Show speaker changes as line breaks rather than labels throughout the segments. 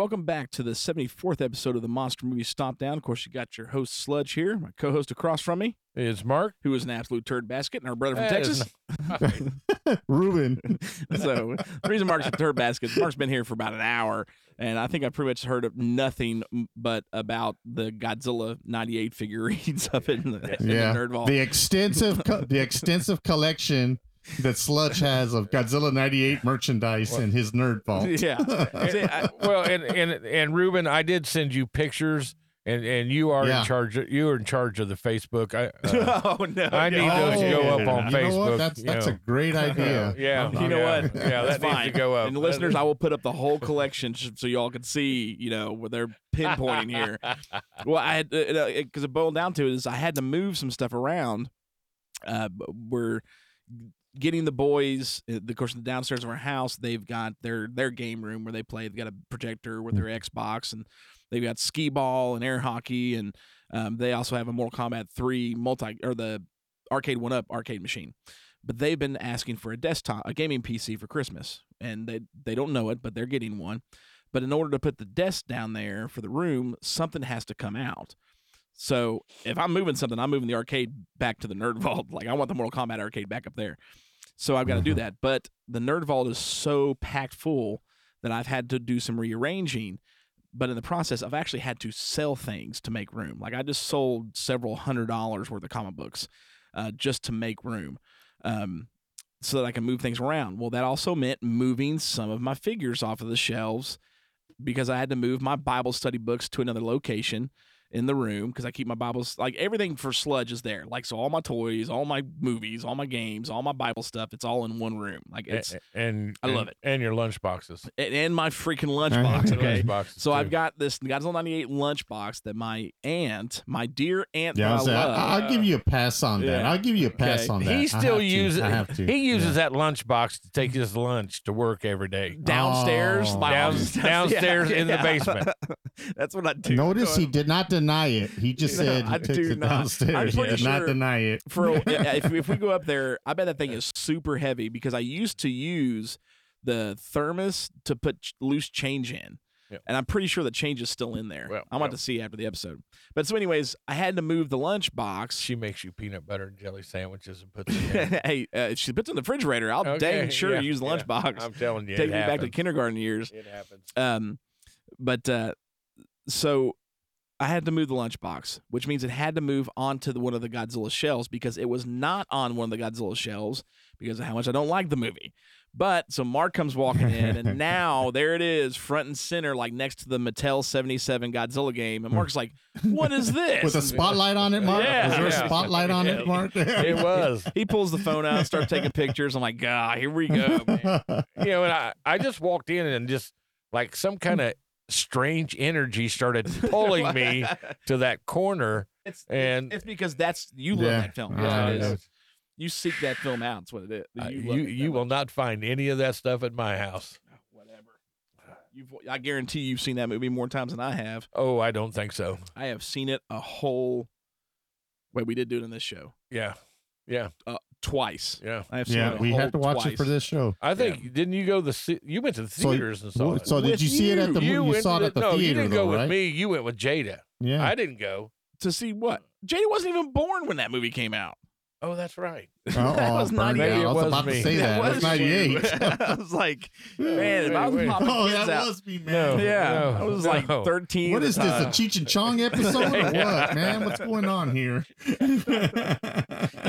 welcome back to the 74th episode of the Monster Movie Stomp Down. Of course, you got your host Sludge here, my co-host across from me,
It's Mark.
who is an absolute turd basket, and our brother from
That is
Texas.
Ruben.
so the reason Mark's a turd basket, Mark's been here for about an hour, and I think I pretty much heard of nothing but about the Godzilla '98 figurines up in the, in
yeah,
the nerd vault.
the extensive co- the extensive collection that Sludge has of Godzilla '98 merchandise in his nerd vault.
yeah, See, I-
well, and and and Ruben, I did send you pictures, and and you are
Yeah.
in charge. Of, you are in charge of the Facebook. I uh,
oh no,
I need
yeah.
those to go up on
you know what?
Facebook.
That's
you know.
a great idea.
yeah,
You know
yeah,
what?
Yeah,
That's
that needs
fine.
to go up.
And listeners, I will put up the whole collection sh- so y'all can see, you know, where they're pinpointing here. Well, I had because it boiled down to it is I had to move some stuff around. Uh, b- we're getting the boys, uh, of course, the downstairs of our house. They've got their their game room where they play. They've got a projector with their Xbox, and they've got skee ball and air hockey, and um, they also have a Mortal Kombat three multi or the Arcade1Up arcade machine. But they've been asking for a desktop, a gaming PC for Christmas, and they they don't know it, but they're getting one. But in order to put the desk down there for the room, something has to come out. So if I'm moving something, I'm moving the arcade back to the nerd vault. Like I want the Mortal Kombat arcade back up there. So I've got to do that. But the nerd vault is so packed full that I've had to do some rearranging. But in the process, I've actually had to sell things to make room. Like I just sold several hundred dollars worth of comic books uh, just to make room. Um, so that I can move things around. Well, that also meant moving some of my figures off of the shelves because I had to move my Bible study books to another location in the room because I keep my Bibles like everything for Sludge is there. Like so, all my toys, all my movies, all my games, all my Bible stuff. It's all in one room. Like it's
and
I love
and-
it.
And your lunch boxes.
and, and my freaking lunchbox. Okay,
Lunch boxes,
so
too.
I've got this Godzilla '98 lunchbox that my aunt, my dear aunt,
Yeah, I
that
was
I
like,
love.
I, will give you a pass on that.
Yeah.
I'll give you a pass
Okay.
on that.
He
I
still
have to.
uses
I have to.
he uses
Yeah.
that lunchbox to take his lunch to work every day.
downstairs,
Oh.
my
Down-
office-
downstairs in the basement.
That's what I do.
Notice he did not deny it. He just
No,
said
I
he takes
do
it
not. I'm
downstairs. He
pretty
did not deny it.
for a- if, if we go up there, I bet that thing is super heavy because I used to use the thermos to put ch- loose change in.
Yep.
And I'm pretty sure the change is still in there.
Well,
I'm about
well.
to see after the episode. But so, anyways, I had to move the lunch box.
She makes you peanut butter and jelly sandwiches and puts it in.
hey, uh, she puts it in the refrigerator. I'll
Okay,
dang sure
yeah,
use the
yeah.
box.
I'm telling you,
Take
it
me back to kindergarten years.
It happens.
Um, but uh, so I had to move the lunchbox, which means it had to move onto the, one of the Godzilla shelves because it was not on one of the Godzilla shelves because of how much I don't like the movie. But so Mark comes walking in, and now there it is, front and center, like next to the Mattel 77 Godzilla game. And Mark's like, What is this?
With a spotlight on it, Mark?
Yeah.
Was there a spotlight on it, Mark?
It was.
he pulls the phone out, starts taking pictures. I'm like, God, here we go. Man.
you know, and I, I just walked in and just like some kind of strange energy started pulling me to that corner.
It's,
And-
it's because that's you love
Yeah.
that film.
Uh,
Yeah, it
yeah.
is. You seek that film out. That's what it is.
Uh,
You,
you you,
it that
will not find any of that stuff at my house.
whatever. You've, I guarantee you've seen that movie more times than I have.
Oh, I don't think so.
I have seen it a whole. Wait, we did do it in this show
Yeah, yeah,
twice.
yeah.
I have seen
yeah,
it
we
whole
had to watch
twice.
it for this show.
I think didn't you go the the you went to the
So-
theaters and saw
Well,
it?
So did
With
you see it at the
you
movie? You
went
saw
to
it at the
no,
theater,
you didn't
though,
go
right?
with me. You went with Jada.
Yeah.
I didn't go.
to see what Jada wasn't even born when that movie came out.
Oh, that's right.
Oh,
That was
Bernie,
98.
I was
was
about
me.
to say that. It was
was
98.
I was like, man, if I was
Wait, wait.
popping
oh,
kids
that
out,
was me,
No.
yeah,
No,
I was
no.
like 13.
What
at
is
the
this, a
time.
Cheech and Chong episode or what, man? What's going on here?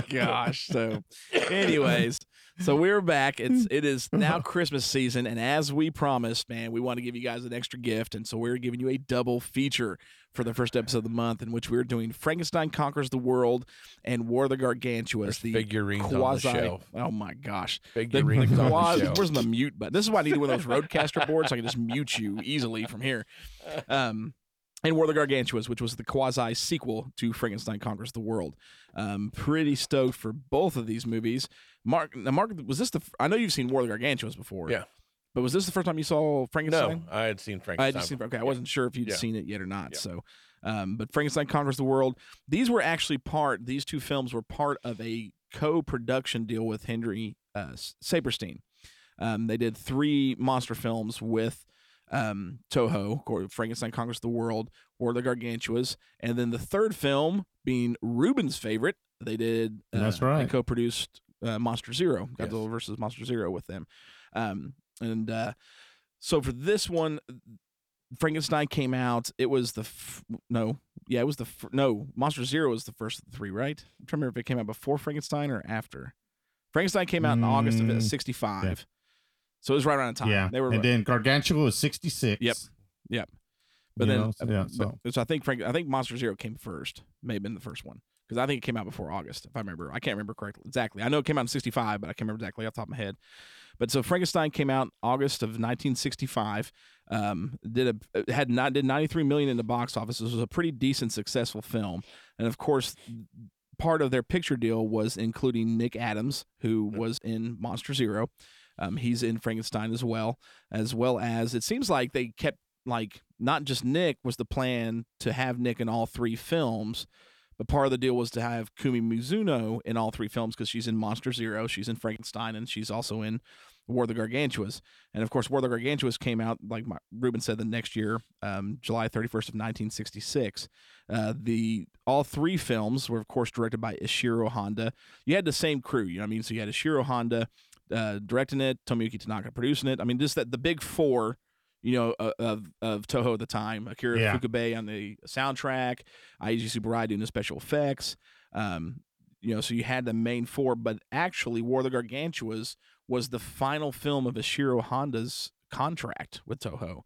gosh. So, anyways, so we're back. It's it is now Christmas season, and as we promised, man, we want to give you guys an extra gift, and so we're giving you a double feature for the first episode of the month, in which we're doing Frankenstein conquers the world and War of the Gargantuas, the
figurines on the
quasi.
shelf.
Oh my gosh. The,
Figurines
the
on the
quasi-
shelf.
where's the mute button? This is why I need one of those RODECaster boards so I can just mute you easily from here. Um, and War of the Gargantuas, which was the quasi sequel to Frankenstein Conquers the World. Um, pretty stoked for both of these movies. Mark, now Mark, was this the? I know you've seen War of the Gargantuas before.
Yeah.
But was this the first time you saw Frankenstein?
No, I had seen
I
Frankenstein.
had just seen. Okay, I wasn't sure if you'd
Yeah.
seen it yet or not.
Yeah.
So, um, but Frankenstein conquers the world. These were actually part. These two films were part of a co-production deal with Henry uh, Saperstein. Um, they did three monster films with um, Toho. Cor- Frankenstein conquers the world, War of the Gargantuas, and then the third film being Ruben's favorite. They did. Uh,
That's right.
Co-produced uh, Monster Zero,
Yes.
Godzilla versus Monster Zero with them. Um, and uh, so for this one, Frankenstein came out. It was the f- no, yeah, it was the f- no. Monster Zero was the first of the three, right? I'm trying to remember if it came out before Frankenstein or after. Frankenstein came out in August of
Mm,
'65, so it was right around the time.
Yeah.
they were.
and then Gargantua was 66.
Yep. Yep. But
you
then,
know, so- yeah,
but-
so.
so I think Frank, I think Monster Zero came first. May have been the first one because I think it came out before August, if I remember. I can't remember correctly exactly. I know it came out in '65, but I can't remember exactly off the top of my head. But so Frankenstein came out August of 1965. Um, did a had not did 93 million in the box office. This was a pretty decent, successful film, and of course. Part of their picture deal was including Nick Adams, who was in Monster Zero. Um, he's in Frankenstein as well, as well as it seems like they kept like not just Nick was the plan to have Nick in all three films, but part of the deal was to have Kumi Mizuno in all three films because she's in Monster Zero, she's in Frankenstein, and she's also in War of the Gargantuas. And of course, War of the Gargantuas came out, like my, Ruben said, the next year, um, July 31st of 1966. Uh, the all three films were, of course, directed by Ishiro Honda. You had the same crew, you know what I mean? So you had Ishiro Honda uh, directing it, Tomoyuki Tanaka producing it. I mean, just that the big four you know, of of Toho at the time. Akira
Yeah.
Fukube on the soundtrack, Eiji Tsuburaya doing the special effects. Um, you know, so you had the main four, but actually, War of the Gargantuas was the final film of Ishiro Honda's contract with Toho.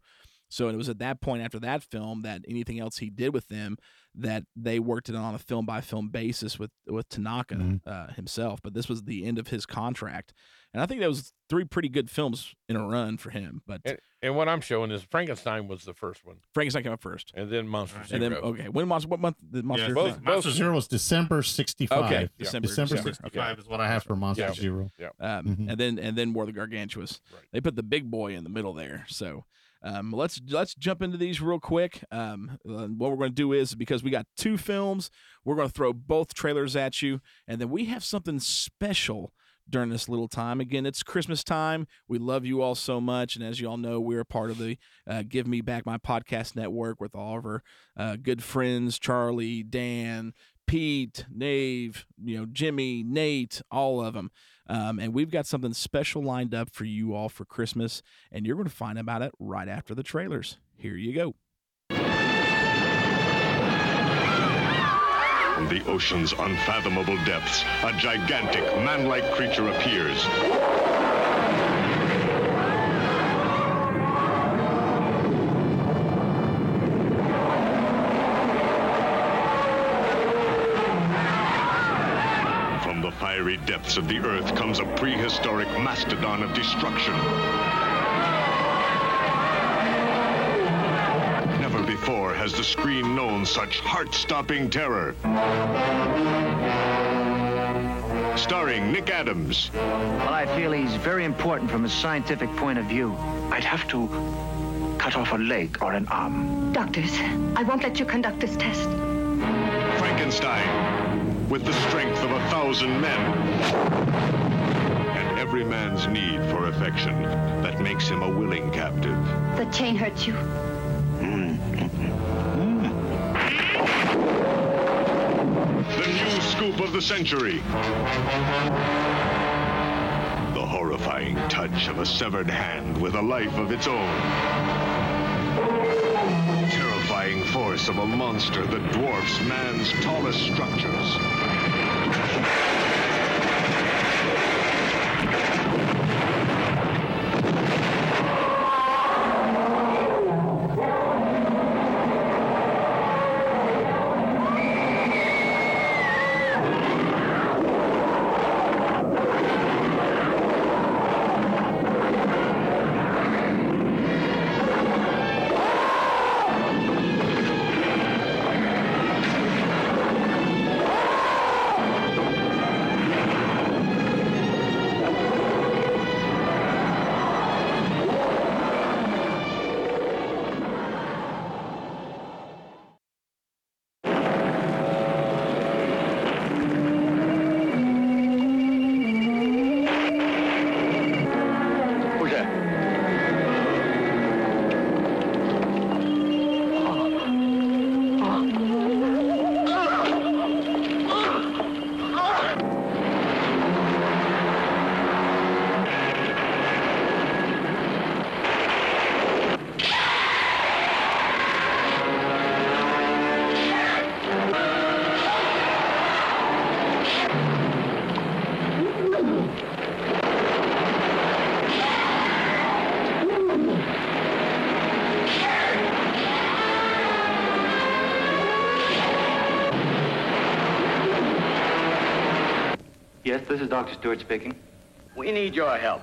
So it was at that point after that film that anything else he did with them that they worked it on a film by film basis with with Tanaka
Mhm.
uh, himself. But this was the end of his contract, and I think that was three pretty good films in a run for him. But
And, and what I'm showing is Frankenstein was the first one,
Frankenstein came up first,
and then Monster
and
Zero.
then okay, when monster what month did monster?
Yeah,
both-
Zero-
Monster Zero was December 65.
okay,
Yeah.
December,
December
December.
65 is what I have for Monster
Yeah.
Zero.
um,
Mhm.
and then and then War of the Gargantuas.
Right.
They put the big boy in the middle there. So um, let's let's jump into these real quick. Um, uh, what we're going to do is because we got two films, we're going to throw both trailers at you, and then we have something special during this little time. Again, it's Christmas time. We love you all so much, and as you all know, we're a part of the uh, Give Me Back My Podcast Network with all of our uh, good friends, Charlie, Dan. Pete, Nave, you know, Jimmy, Nate, all of them. Um, and we've got something special lined up for you all for Christmas, and you're going to find about it right after the trailers. Here you go.
From the ocean's unfathomable depths, a gigantic, man-like creature appears. From the fiery of the earth comes a prehistoric mastodon of destruction. Never before has the screen known such heart-stopping terror. Starring Nick Adams,
Well, I feel he's very important from a scientific point of view. I'd have to cut off a leg or an arm.
Doctors, I won't let you conduct this test.
Frankenstein, with the strength of a thousand men. And every man's need for affection that makes him a willing captive.
The chain hurts you.
The new scoop of the century. The horrifying touch of a severed hand with a life of its own. Force of a monster that dwarfs man's tallest structures.
Yes, this is Dr. Stewart speaking.
We need your help.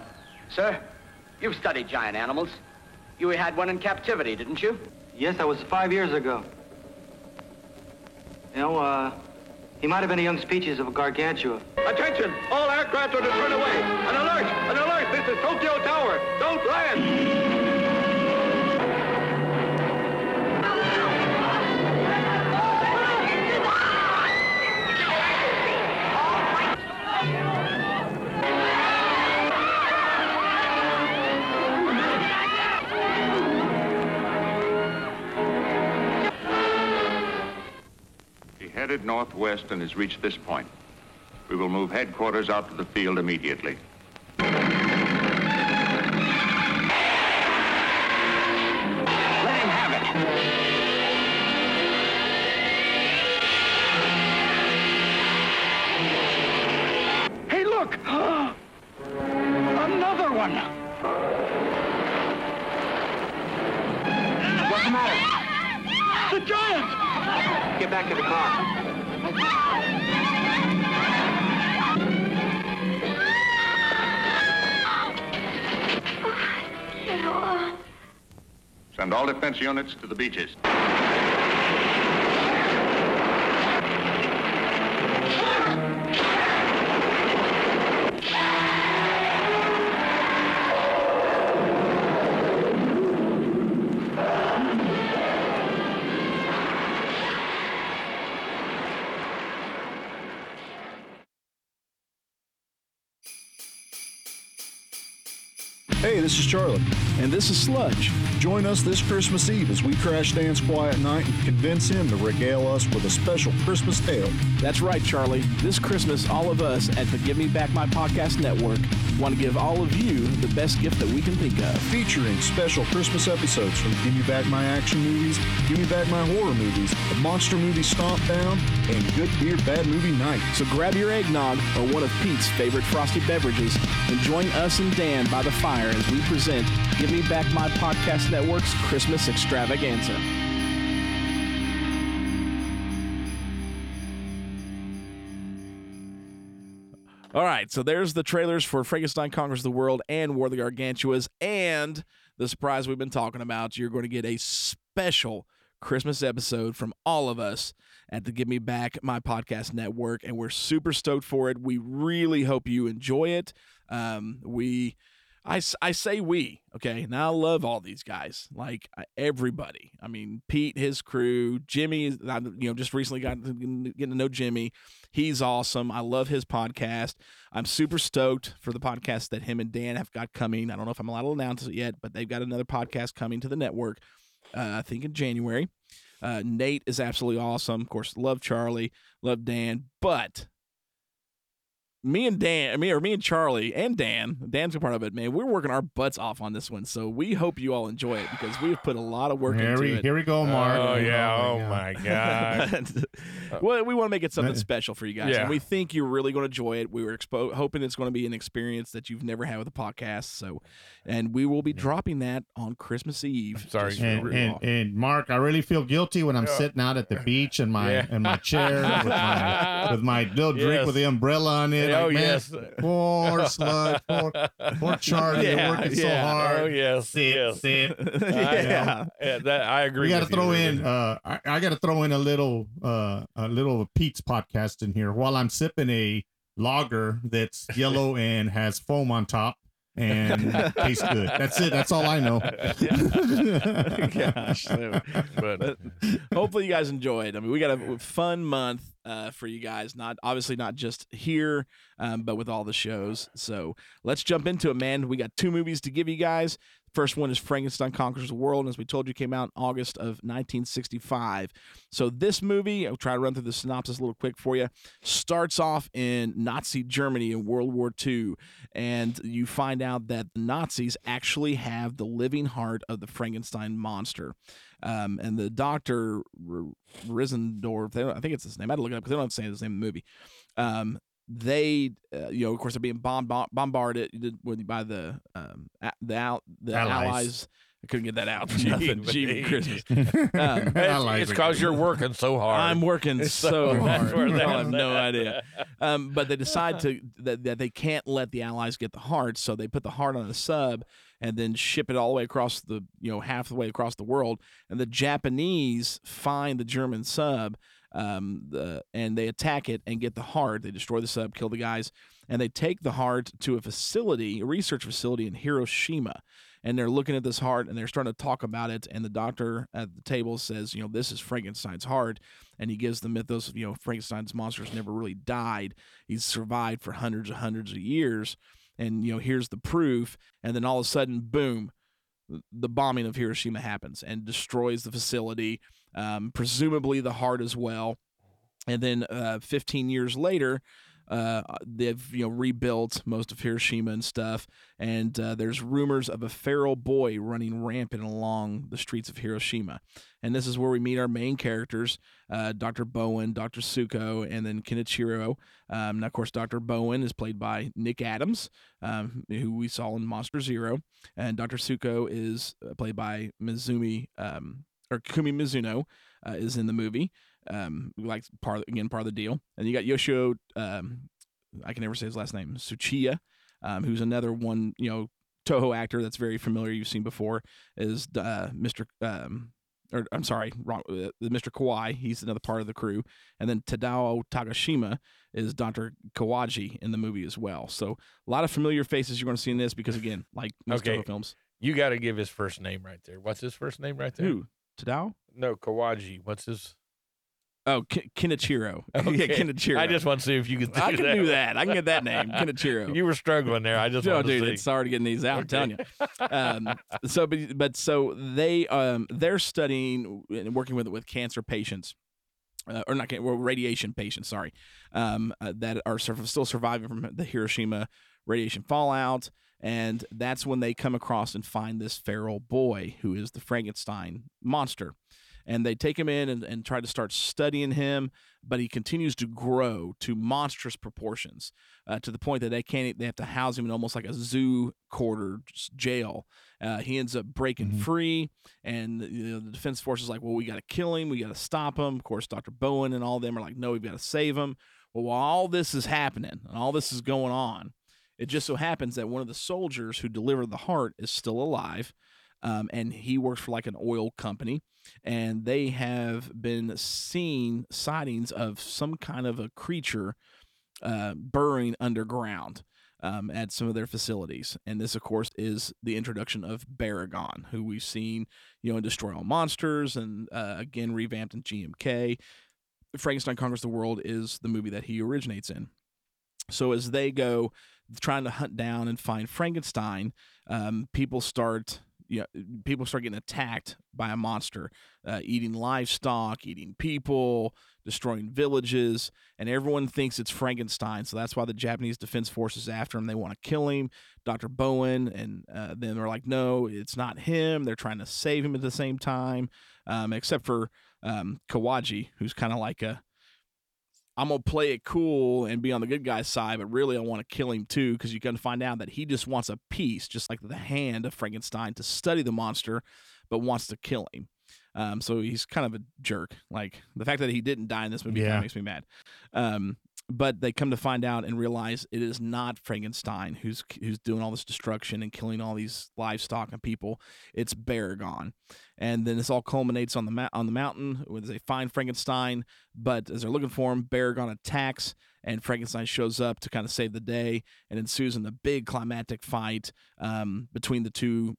Sir, you've studied giant animals. You had one in captivity, didn't you?
Yes, that was five years ago. You know, uh, he might have been a young species of a gargantua.
Attention! All aircraft are to turn away. An alert! An alert! This is Tokyo Tower. Don't land!
Headed northwest and has reached this point. We will move headquarters out to the field immediately. Units to the beaches.
Hey, this is Charlie.
And this is Sludge.
Join us this Christmas Eve as we crash Dan's quiet night and convince him to regale us with a special Christmas tale.
That's right, Charlie. This Christmas, all of us at the Give Me Back My Podcast Network want to give all of you the best gift that we can think of.
Featuring special Christmas episodes from Give Me Back My Action Movies, Give Me Back My Horror Movies, the Monster Movie Stomp Down, and Good Beer Bad Movie Night.
So grab your eggnog or one of Pete's favorite frosty beverages and join us and Dan by the fire as we present Give Me Back My Podcast Network's Christmas Extravaganza. All right, so there's the trailers for Frankenstein Conquers the World and War of the Gargantuas, and the surprise we've been talking about. You're going to get a special Christmas episode from all of us at the Give Me Back My Podcast Network, and we're super stoked for it. We really hope you enjoy it. Um, we, I, I say we, okay. Now I love all these guys, like uh, everybody. I mean, Pete, his crew, Jimmy. You know, just recently got getting to know Jimmy. He's awesome. I love his podcast. I'm super stoked for the podcast that him and Dan have got coming. I don't know if I'm allowed to announce it yet, but they've got another podcast coming to the network. Uh, I think in January. Uh, Nate is absolutely awesome. Of course, love Charlie, love Dan, but me and Dan, me or me and Charlie and Dan, Dan's a part of it, man. We're working our butts off on this one, so we hope you all enjoy it because we've put a lot of work
Here
into
we,
it.
here we go, Mark.
Oh yeah! Oh
God.
my god!
well, we want to make it something special for you guys,
Yeah.
and we think you're really going to enjoy it. We were expo- hoping it's going to be an experience that you've never had with a podcast. So, and we will be dropping that on Christmas Eve.
sorry.
just for
And, and, and Mark, I really feel guilty when I'm
Yeah.
sitting out at the beach in my
Yeah.
in my chair with my with my little drink
Yes.
with the umbrella on it.
Oh,
like, man,
yes.
poor sludge, poor, poor Charlie,
Yeah,
you're working so
yeah.
hard.
Oh yes,
Sit,
yes.
sit.
yeah.
Yeah, that I agree.
We got to
with you.
throw in. Uh, I, I got to throw in a little, uh, a little Pete's podcast in here while I'm sipping a lager that's yellow and has foam on top and tastes good. That's it. That's all I know.
Gosh.
But
hopefully you guys enjoy it. I mean, we got a fun month uh, for you guys. Not obviously not just here, um, but with all the shows. So let's jump into it, man. We got two movies to give you guys. First one is Frankenstein Conquers the World, and as we told you, came out in August of 1965. So this movie, I'll try to run through the synopsis a little quick for you. Starts off in Nazi Germany in World War II, and you find out that the Nazis actually have the living heart of the Frankenstein monster. Um, and the doctor R- Riesendorf, I think it's his name. I had to look it up because they don't say his name in the movie. Um, they, uh, you know, of course, they're being bomb- bombarded by the um, the al- the
Allies.
allies. I couldn't get that out. for
Gee
nothing. Gee. Christmas. Um,
it's
it.
because you're working so hard.
I'm working so
that's
hard.
where
Y'all have no idea. Um, but they decide to that, that they can't let the Allies get the heart, so they put the heart on a sub and then ship it all the way across the you know half the way across the world. And the Japanese find the German sub. Um, the, and they attack it and get the heart. They destroy the sub, kill the guys, and they take the heart to a facility, a research facility in Hiroshima. And they're looking at this heart and they're starting to talk about it. And the doctor at the table says you know this is frankenstein's heart. And he gives the mythos you know frankenstein's monsters never really died. He's survived for hundreds and hundreds of years. And you know here's the proof. And then all of a sudden boom the bombing of hiroshima happens and destroys the facility um, presumably the heart as well and then uh, 15 years later uh, they've you know rebuilt most of Hiroshima and stuff, and uh, there's rumors of a feral boy running rampant along the streets of Hiroshima, and this is where we meet our main characters, uh, Dr. Bowen, Dr. Suko, and then Kenichiro. Um, and of course, Dr. Bowen is played by Nick Adams, um, who we saw in Monster Zero, and Dr. Suko is uh, played by Mizumi um, or Kumi Mizuno, uh, is in the movie um, like part of, again part of the deal. And you got Yoshio, um, I can never say his last name, Tsuchiya, um, who's another one, you know, Toho actor that's very familiar. You've seen before is uh, Mr. Um, or I'm sorry, wrong, uh, Mr. Kawai. He's another part of the crew, and then Tadao Takashima is Dr. Kawaji in the movie as well. So a lot of familiar faces you're going to see in this because again, like most
Okay.
Toho films.
You got to give his first name right there. What's his first name right there?
Who? Tadao?
No, Kawaji. What's his?
Oh, Ki- Kenichiro. yeah,
Okay.
Kenichiro.
I just want to see if you can. Do
I can
that.
do that. I can get that name, Kenichiro.
You were struggling there. I just
no, dude,
to see.
it's hard getting these out. I'm telling you. Um, so, but, but so they um, they're studying and working with with cancer patients. Uh, or not, well, radiation patients. Sorry, um, uh, that are still surviving from the Hiroshima radiation fallout, and that's when they come across and find this feral boy who is the Frankenstein monster, and they take him in and, and try to start studying him, but he continues to grow to monstrous proportions uh, to the point that they can't. They have to house him in almost like a zoo quarter jail. Uh, he ends up breaking free, and you know, the defense force is like, "Well, we got to kill him. We got to stop him." Of course, Doctor Bowen and all them are like, "No, we've got to save him." Well, while all this is happening and all this is going on, it just so happens that one of the soldiers who delivered the heart is still alive. Um, and he works for like an oil company, and they have been seeing sightings of some kind of a creature uh, burrowing underground um, at some of their facilities. And this, of course, is the introduction of Baragon, who we've seen, you know, in Destroy All Monsters and uh, again revamped in GMK. Frankenstein Conquers the World is the movie that he originates in. So as they go trying to hunt down and find Frankenstein, um, people start you know, people start getting attacked by a monster, uh, eating livestock, eating people, destroying villages, and everyone thinks it's Frankenstein. So that's why the Japanese Defense Force is after him. They want to kill him, Dr. Bowen, and uh, then they're like, no, it's not him. They're trying to save him at the same time, um, except for um, Kawaji, who's kind of like a I'm gonna play it cool and be on the good guy's side, but really I want to kill him too because you can find out that he just wants a piece, just like the hand of Frankenstein, to study the monster, but wants to kill him. Um, so he's kind of a jerk. Like the fact that he didn't die in this movie kinda makes me mad. Um, but they come to find out and realize it is not Frankenstein who's who's doing all this destruction and killing all these livestock and people. It's Baragon, and then this all culminates on the ma- on the mountain where they find Frankenstein. But as they're looking for him, Baragon attacks, and Frankenstein shows up to kind of save the day, and ensues in a big climactic fight um, between the two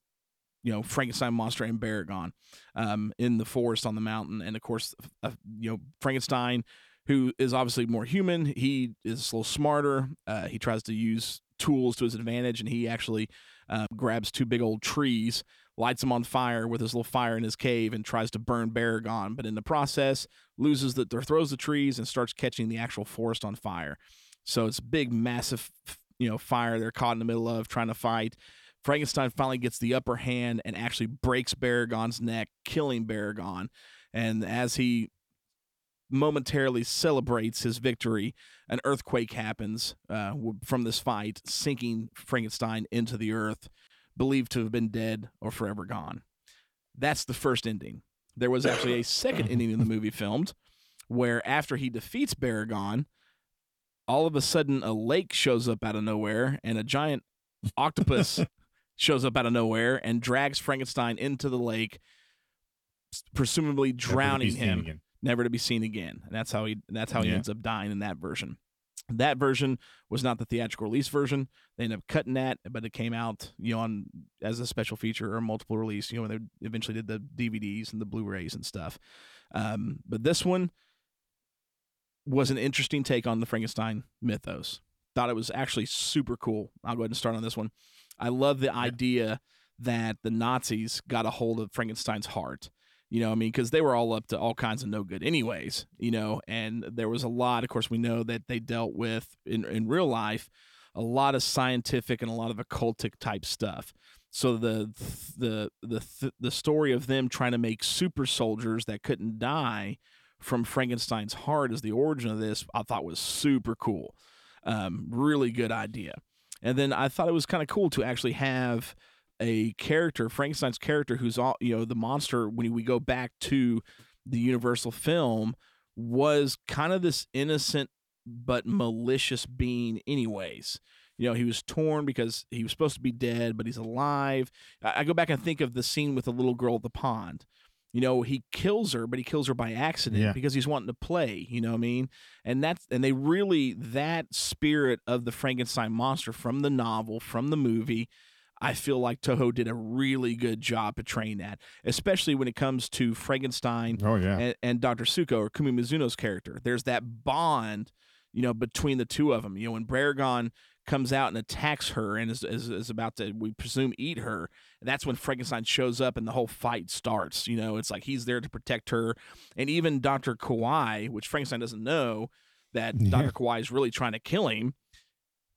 you know Frankenstein monster and Baragon um, in the forest on the mountain, and of course, uh, you know Frankenstein, who is obviously more human. He is a little smarter. Uh, he tries to use tools to his advantage, and he actually uh, grabs two big old trees, lights them on fire with his little fire in his cave, and tries to burn Baragon. But in the process, loses the throws the trees and starts catching the actual forest on fire. So it's big, massive, you know, fire they're caught in the middle of trying to fight. Frankenstein finally gets the upper hand and actually breaks Baragon's neck, killing Baragon. And as he momentarily celebrates his victory, an earthquake happens uh, from this fight, sinking Frankenstein into the earth, believed to have been dead or forever gone. That's the first ending. There was actually a second ending in the movie filmed where after he defeats Baragon, all of a sudden a lake shows up out of nowhere and a giant octopus shows up out of nowhere and drags Frankenstein into the lake, presumably
Never to be
drowning him. Never to be seen again. And that's how he that's how he
Yeah.
ends up dying in that version. That version was not the theatrical release version. They ended up cutting that, but it came out, you know, on as a special feature or multiple release. You know, when they eventually did the DVDs and the Blu-rays and stuff. Um, but this one was an interesting take on the Frankenstein mythos. Thought it was actually super cool. I'll go ahead and start on this one. I love the idea that the Nazis got a hold of Frankenstein's heart. You know, I mean, because they were all up to all kinds of no good, anyways. You know, and there was a lot. Of course, we know that they dealt with in in real life a lot of scientific and a lot of occultic type stuff. So the the the the story of them trying to make super soldiers that couldn't die from Frankenstein's heart as the origin of this, I thought was super cool. Um, really good idea. And then I thought it was kind of cool to actually have a character, Frankenstein's character, who's all you know, the monster. When we go back to the Universal film, was kind of this innocent but malicious being, anyways. You know, he was torn because he was supposed to be dead, but he's alive. I, I go back and think of the scene with the little girl at the pond. You know, he kills her, but he kills her by accident
Yeah.
because he's wanting to play. You know what I mean? And that's and they really that spirit of the Frankenstein monster from the novel, from the movie. I feel like Toho did a really good job portraying that, especially when it comes to Frankenstein
Oh yeah.
and, and Dr. Suko or Kumi Mizuno's character. There's that bond, you know, between the two of them. You know, when Baragon comes out and attacks her and is, is, is about to, we presume, eat her, that's when Frankenstein shows up and the whole fight starts. You know, it's like he's there to protect her. And even Dr. Kawai, which Frankenstein doesn't know that
Yeah.
Dr. Kawai is really trying to kill him,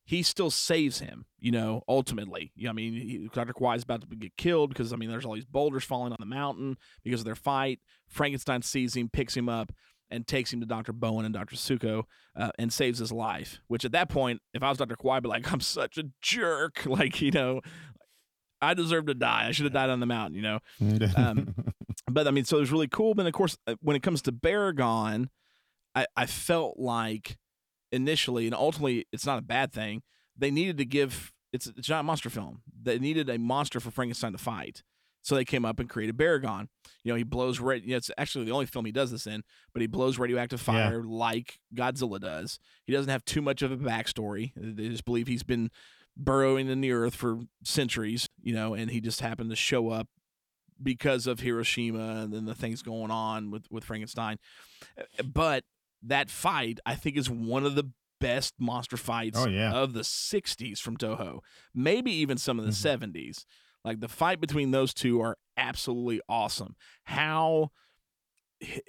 he still saves him, you know, ultimately. I mean, he, Dr. Kawai is about to get killed because, I mean, there's all these boulders falling on the mountain because of their fight. Frankenstein sees him, picks him up, and takes him to Dr. Bowen and Dr. Suko uh, and saves his life. Which at that point, if I was Dr. Kawai, I'd be like, I'm such a jerk. Like, you know, I deserve to die. I should have died on the mountain, you know? Um, but I mean, so it was really cool. But then of course, uh, when it comes to Baragon, I, I felt like initially, and ultimately, it's not a bad thing. They needed to give it's it's not a monster film. They needed a monster for Frankenstein to fight. So they came up and created Baragon. You know, he blows red. You know, it's actually the only film he does this in, but he blows radioactive
Yeah.
fire like Godzilla does. He doesn't have too much of a backstory. They just believe he's been burrowing in the earth for centuries. You know, and he just happened to show up because of Hiroshima and then the things going on with with Frankenstein. But that fight, I think, is one of the best monster fights
Oh, yeah.
of the 60s from Toho. Maybe even some of the 70s. Like the fight between those two are absolutely awesome. How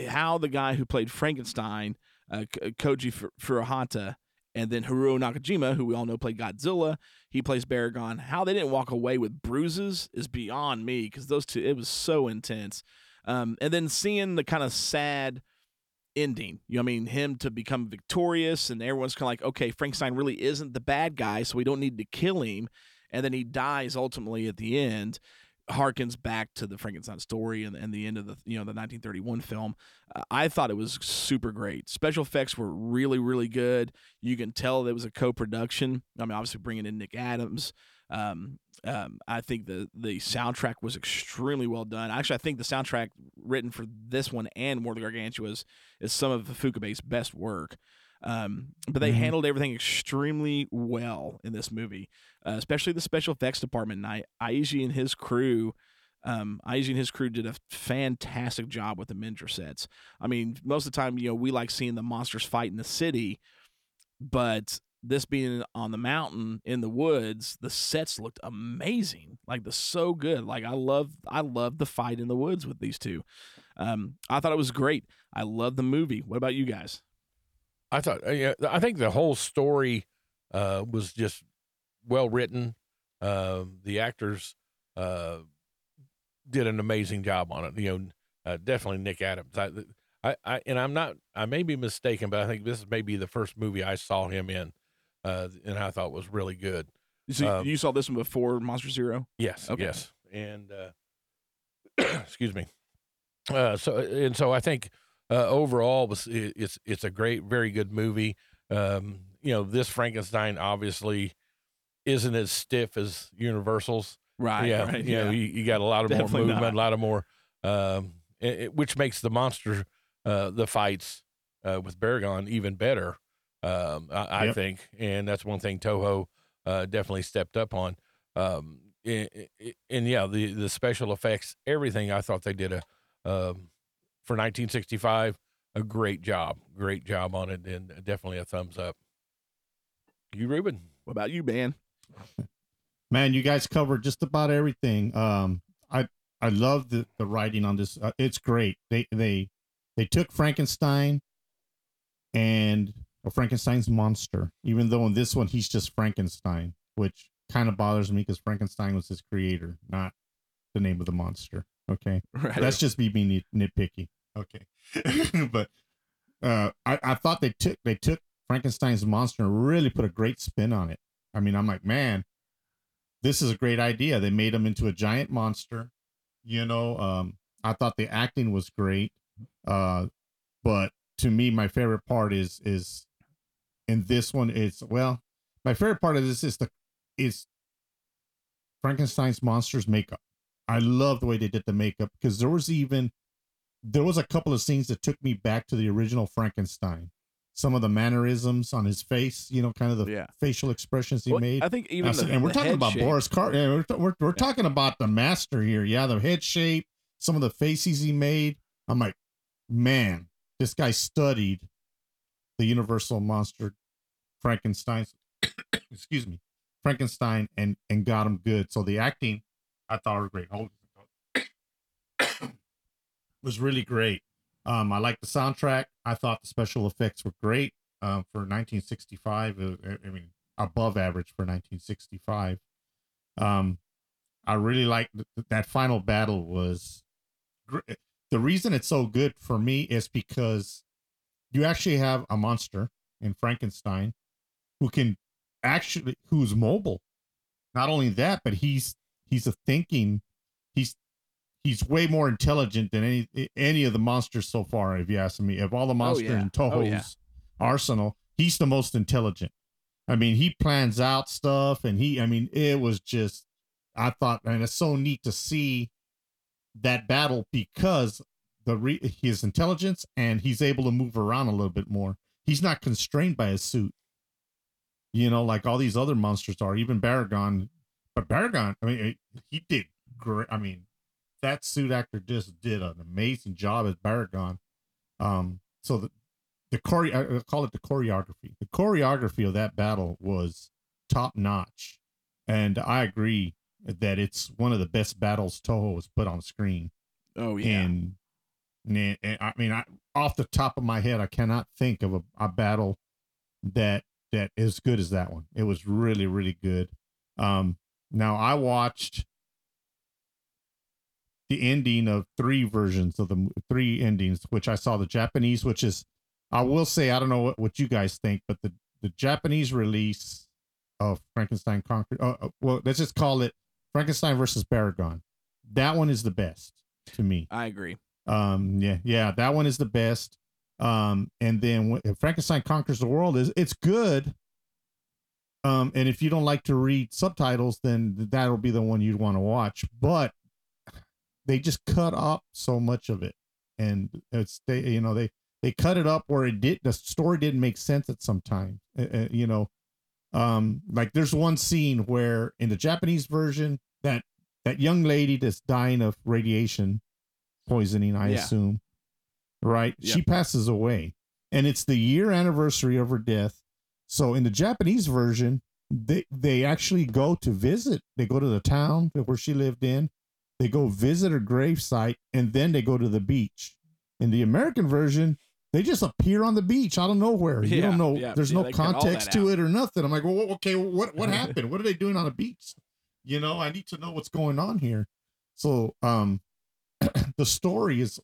how the guy who played Frankenstein, uh, Koji Furuhata, and then Haruo Nakajima, who we all know played Godzilla, he plays Baragon. How they didn't walk away with bruises is beyond me because those two, it was so intense. Um, and then seeing the kind of sad ending, you know, I mean, him to become victorious, and everyone's kind of like, okay, Frankenstein really isn't the bad guy, so we don't need to kill him. And then he dies ultimately at the end harkens back to the Frankenstein story and, and the end of the you know the 1931 film. Uh, I thought it was super great. Special effects were really really good. You can tell that it was a co-production. I mean, obviously bringing in Nick Adams. Um, um, I think the the soundtrack was extremely well done. Actually, I think the soundtrack written for this one and War of the Gargantuas is some of Fukube's best work. Um, but they
Mhm.
handled everything extremely well in this movie, uh, especially the special effects department. And I, Eiji and his crew, um, Eiji and his crew did a fantastic job with the Miniature sets. I mean, most of the time, you know, we like seeing the monsters fight in the city, but this being on the mountain in the woods, the sets looked amazing. Like the so good. Like I love, I love the fight in the woods with these two. Um, I thought it was great. I love the movie. What about you guys?
I thought, uh, yeah, I think the whole story uh, was just well written. Uh, the actors uh, did an amazing job on it. You know, uh, definitely Nick Adams. I, I, I, and I'm not, I may be mistaken, but I think this is maybe the first movie I saw him in, uh, and I thought was really good.
So
Um,
you saw this one before Monster Zero?
Yes,
Okay.
yes, and uh, excuse me. Uh, so and so I think uh, overall was it's it's a great, very good movie. Um, you know, this Frankenstein obviously isn't as stiff as Universal's.
Right,
Yeah.
right,
You know, you, you got a lot of
Definitely
more movement,
not.
a lot of more, um, it, it- which makes the monster, uh, the fights uh, with Baragon even better. Um, I, I
Yep.
think, and that's one thing Toho uh, definitely stepped up on. Um, i- i- and yeah, the the special effects, everything. I thought they did a um, for 1965 a great job, great job on it, and definitely a thumbs up. You, Ruben?
What about you, man?
man you guys covered just about everything um i i love the the writing on this uh, it's great they they they took frankenstein and or frankenstein's monster even though in this one he's just frankenstein which kind of bothers me because frankenstein was his creator not the name of the monster okay
Right.
that's just me being nit- nitpicky okay but uh I, I thought they took they took frankenstein's monster and really put a great spin on it i mean i'm like man this is a great idea. They made him into a giant monster. You know, um, I thought the acting was great. Uh, but to me, my favorite part is is in this one. is well, my favorite part of this is the is Frankenstein's monsters makeup. I love the way they did the makeup because there was even there was a couple of scenes that took me back to the original Frankenstein. Some of the mannerisms on his face, you know, kind of the
Yeah.
facial expressions he
Well,
made.
I think even the-
and we're talking about
shape.
Boris Car. yeah, We're, we're, we're talking about the master here. Yeah, the head shape, some of the faces he made. I'm like, man, this guy studied the Universal monster Frankenstein. excuse me, Frankenstein, and and got him good. So the acting, I thought were great. Hold was really great. Um, I like the soundtrack. I thought the special effects were great um, for 1965. uh, I mean, above average for 1965. Um, I really like th- that final battle was gr- the reason it's so good for me is because you actually have a monster in Frankenstein who can actually who's mobile. Not only that, but he's he's a thinking he's he's way more intelligent than any any of the monsters so far. If you ask me, of all the oh, monsters
yeah.
in
Oh,
Toho's
yeah.
arsenal, he's the most intelligent. I mean, he plans out stuff, and he, I mean, it was just, I thought, and it's so neat to see that battle because the re- his intelligence and he's able to move around a little bit more. He's not constrained by his suit, you know, like all these other monsters are. Even Baragon, but Baragon, I mean, he did great. I mean, that suit actor just did an amazing job as Baragon. Um, so the the chore I I call it the choreography. The choreography of that battle was top notch, and I agree that it's one of the best battles Toho has put on screen.
Oh yeah.
And, and I mean, I, off the top of my head, I cannot think of a, a battle that that is good as that one. It was really really good. Um, now I watched the ending of three versions of the three endings, which I saw the Japanese, which is I will say I don't know what, what you guys think, but the the Japanese release of Frankenstein Conquered. Uh, uh, well, let's just call it Frankenstein versus Baragon. That one is the best to me.
I agree.
Um, yeah, yeah, that one is the best. Um, and then when Frankenstein conquers the world is it's good. Um, and if you don't like to read subtitles, then that'll be the one you'd want to watch. But they just cut up so much of it, and it's they you know they they cut it up where it did the story didn't make sense at some time. Uh, you know, um, like there's one scene where in the Japanese version that that young lady that's dying of radiation poisoning, I
Yeah.
assume, right?
Yep.
She passes away, and it's the year anniversary of her death. So in the Japanese version, they they actually go to visit. They go to the town where she lived in. They go visit her gravesite, and then they go to the beach. In the American version, they just appear on the beach out of nowhere. you
Yeah,
don't know.
yeah,
there's
yeah,
no
they cut all
context to
out.
it or nothing. I'm like, well, okay, what what happened? what are they doing on a beach? You know, I need to know what's going on here. So, um, the story is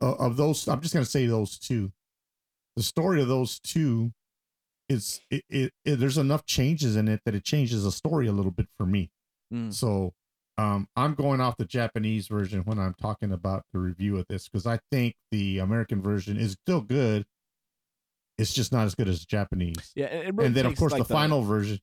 uh, of those. I'm just gonna say those two. The story of those two is it, it, it there's enough changes in it that it changes the story a little bit for me.
Mm.
So um, I'm going off the Japanese version when I'm talking about the review of this because I think the American version is still good. It's just not as good as the Japanese.
Yeah, really
and then of course
like,
the final version.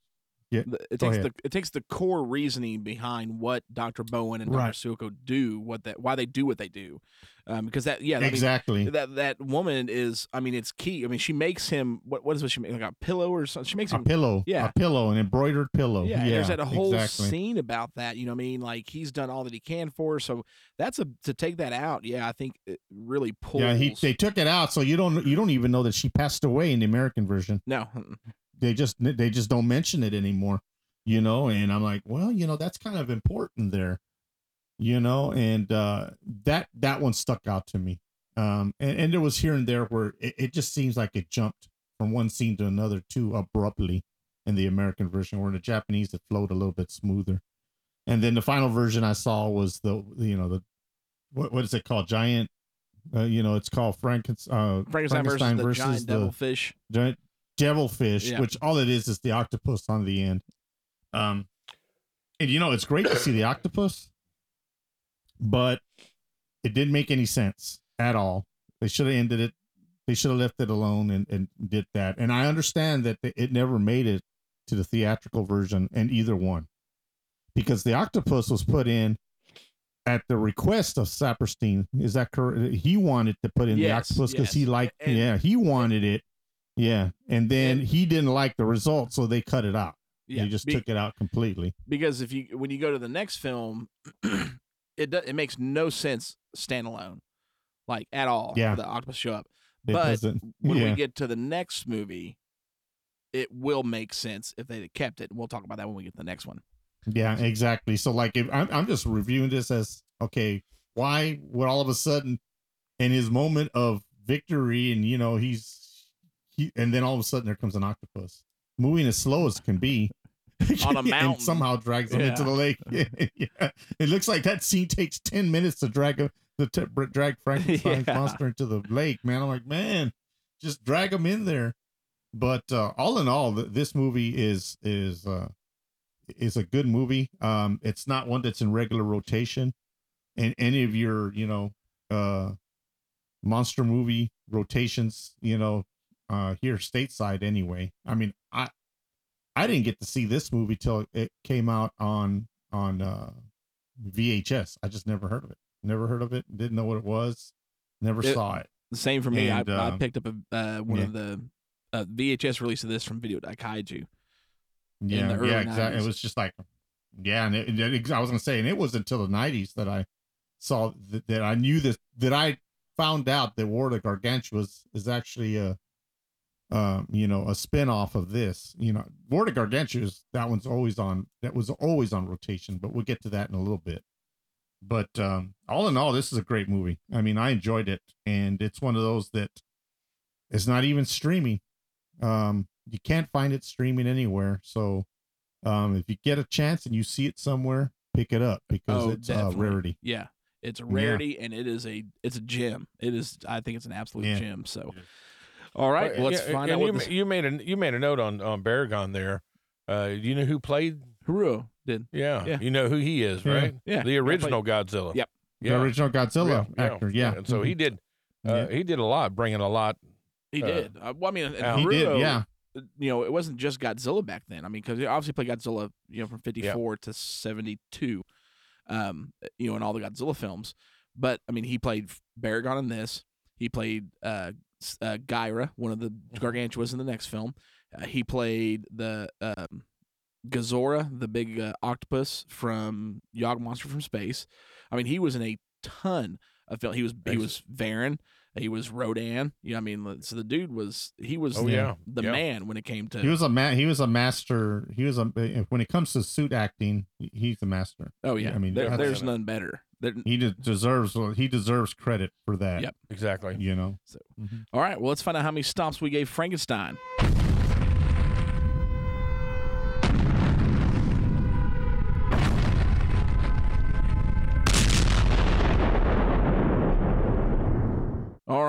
Yeah,
it takes
ahead.
the it takes the core reasoning behind what Dr. Bowen and
Right.
Dr. Sueko do, what that why they do what they do, um, because that yeah I mean,
Exactly.
that that woman is I mean it's key. I mean she makes him what what is what she make like a pillow or something. She makes
a
him
pillow,
Yeah.
a pillow, an embroidered pillow.
Yeah,
Yeah,
there's that whole
exactly.
scene about that. You know what I mean? Like he's done all that he can for her. So that's a to take that out. Yeah, I think it really pulls.
Yeah, he they took it out, so you don't you don't even know that she passed away in the American version.
no.
They just they just don't mention it anymore, you know. And I'm like, well, you know, that's kind of important there, you know. And uh, that that one stuck out to me. Um, and, and there was here and there where it, it just seems like it jumped from one scene to another too abruptly in the American version, where in the Japanese it flowed a little bit smoother. And then the final version I saw was the you know the what what is it called giant uh, you know it's called Frankenstein uh,
Frankenstein, versus the giant
the
devilfish.
giant devilfish,
Yeah.
which all it is is the octopus on the end. Um, and you know it's great to see the octopus, but it didn't make any sense at all. They should have ended it. They should have left it alone and, and did that. And I understand that it never made it to the theatrical version in either one, because the octopus was put in at the request of Saperstein. Is that correct? He wanted to put in the octopus because he
yes.
liked.
And-
yeah, he wanted it. Yeah, and then he didn't like the result, so they cut it out.
Yeah,
they just
be-
took it out completely.
because if you when you go to the next film, it do, it makes no sense standalone, like at all.
Yeah.
the octopus show up.
It
but when
yeah.
we get to the next movie, it will make sense if they kept it. We'll talk about that when we get to the next one.
Yeah, exactly. So like, if I'm I'm just reviewing this as okay, why would all of a sudden, in his moment of victory, and you know he's and then all of a sudden there comes an octopus moving as slow as can be.
On a
and somehow drags him into the lake. yeah. It looks like that scene takes 10 minutes to drag to t- drag Frankenstein's
Yeah.
monster into the lake, man. I'm like, man, just drag him in there. But uh, all in all, th- this movie is is uh, is a good movie. Um, it's not one that's in regular rotation, in any of your you know uh, monster movie rotations. You know, uh, here stateside anyway. I mean, I I didn't get to see this movie till it came out on on uh, VHS. I just never heard of it. Never heard of it. Didn't know what it was. Never
It-
saw it.
The same for me.
And,
I, I
uh,
picked up a uh, one
yeah.
of the uh, VHS release of this from Video Kaiju.
Yeah, yeah, exactly.
90s.
It was just like, yeah, and it, it- I was gonna say, and it was until the '90s that I saw that, that I knew this that I found out that War of the Gargantuas is actually a, um, you know, a spin-off of this. You know, War of Gargantuas that one's always on. That was always on rotation, but we'll get to that in a little bit. But um, all in all, this is a great movie. I mean, I enjoyed it, and it's one of those that it's not even streaming. Um, you can't find it streaming anywhere. So, um, if you get a chance and you see it somewhere, pick it up because
oh,
it's a
definitely.
rarity.
Yeah, it's a
Yeah.
rarity, and it is a it's a gem. It is. I think it's an absolute
Yeah.
gem. So, all right,
Well,
let's
yeah,
find
and
out
you,
what this
you made a you made a note on on Baragon there. Uh, you know who played?
Haruo did.
Yeah,
Yeah.
you know who he is, right?
Yeah,
the
yeah,
original Godzilla.
Yep.
The original Godzilla actor. Yeah.
And so he
Mhm.
did. Uh,
Yeah.
He did a lot, bringing a lot.
He
uh,
did. Uh, well, I mean, and
out.
He did,
Haruo,
yeah.
You know, it wasn't just Godzilla back then. I mean, because he obviously played Godzilla, you know, from '54 to '72, um, you know, in all the Godzilla films. But I mean, he played Baragon in this. He played uh, s- uh, Gyra, one of the Gargantuas in the next film. Uh, he played the um, Gezora, the big uh, octopus from Yog Monster from Space. I mean, he was in a ton of film. He was he was Varan. He was Rodan. Yeah, I mean, so the dude was he was
Oh,
the,
yeah.
the
Yeah.
man when it came to
He was a man. He was a master. He was a when it comes to suit acting, he's a master.
Oh yeah,
I mean,
there, there's none better. There,
he de- deserves he deserves credit for that.
Yep.
Exactly.
You know.
So, mm-hmm. all right. Well, let's find out how many stomps we gave Frankenstein.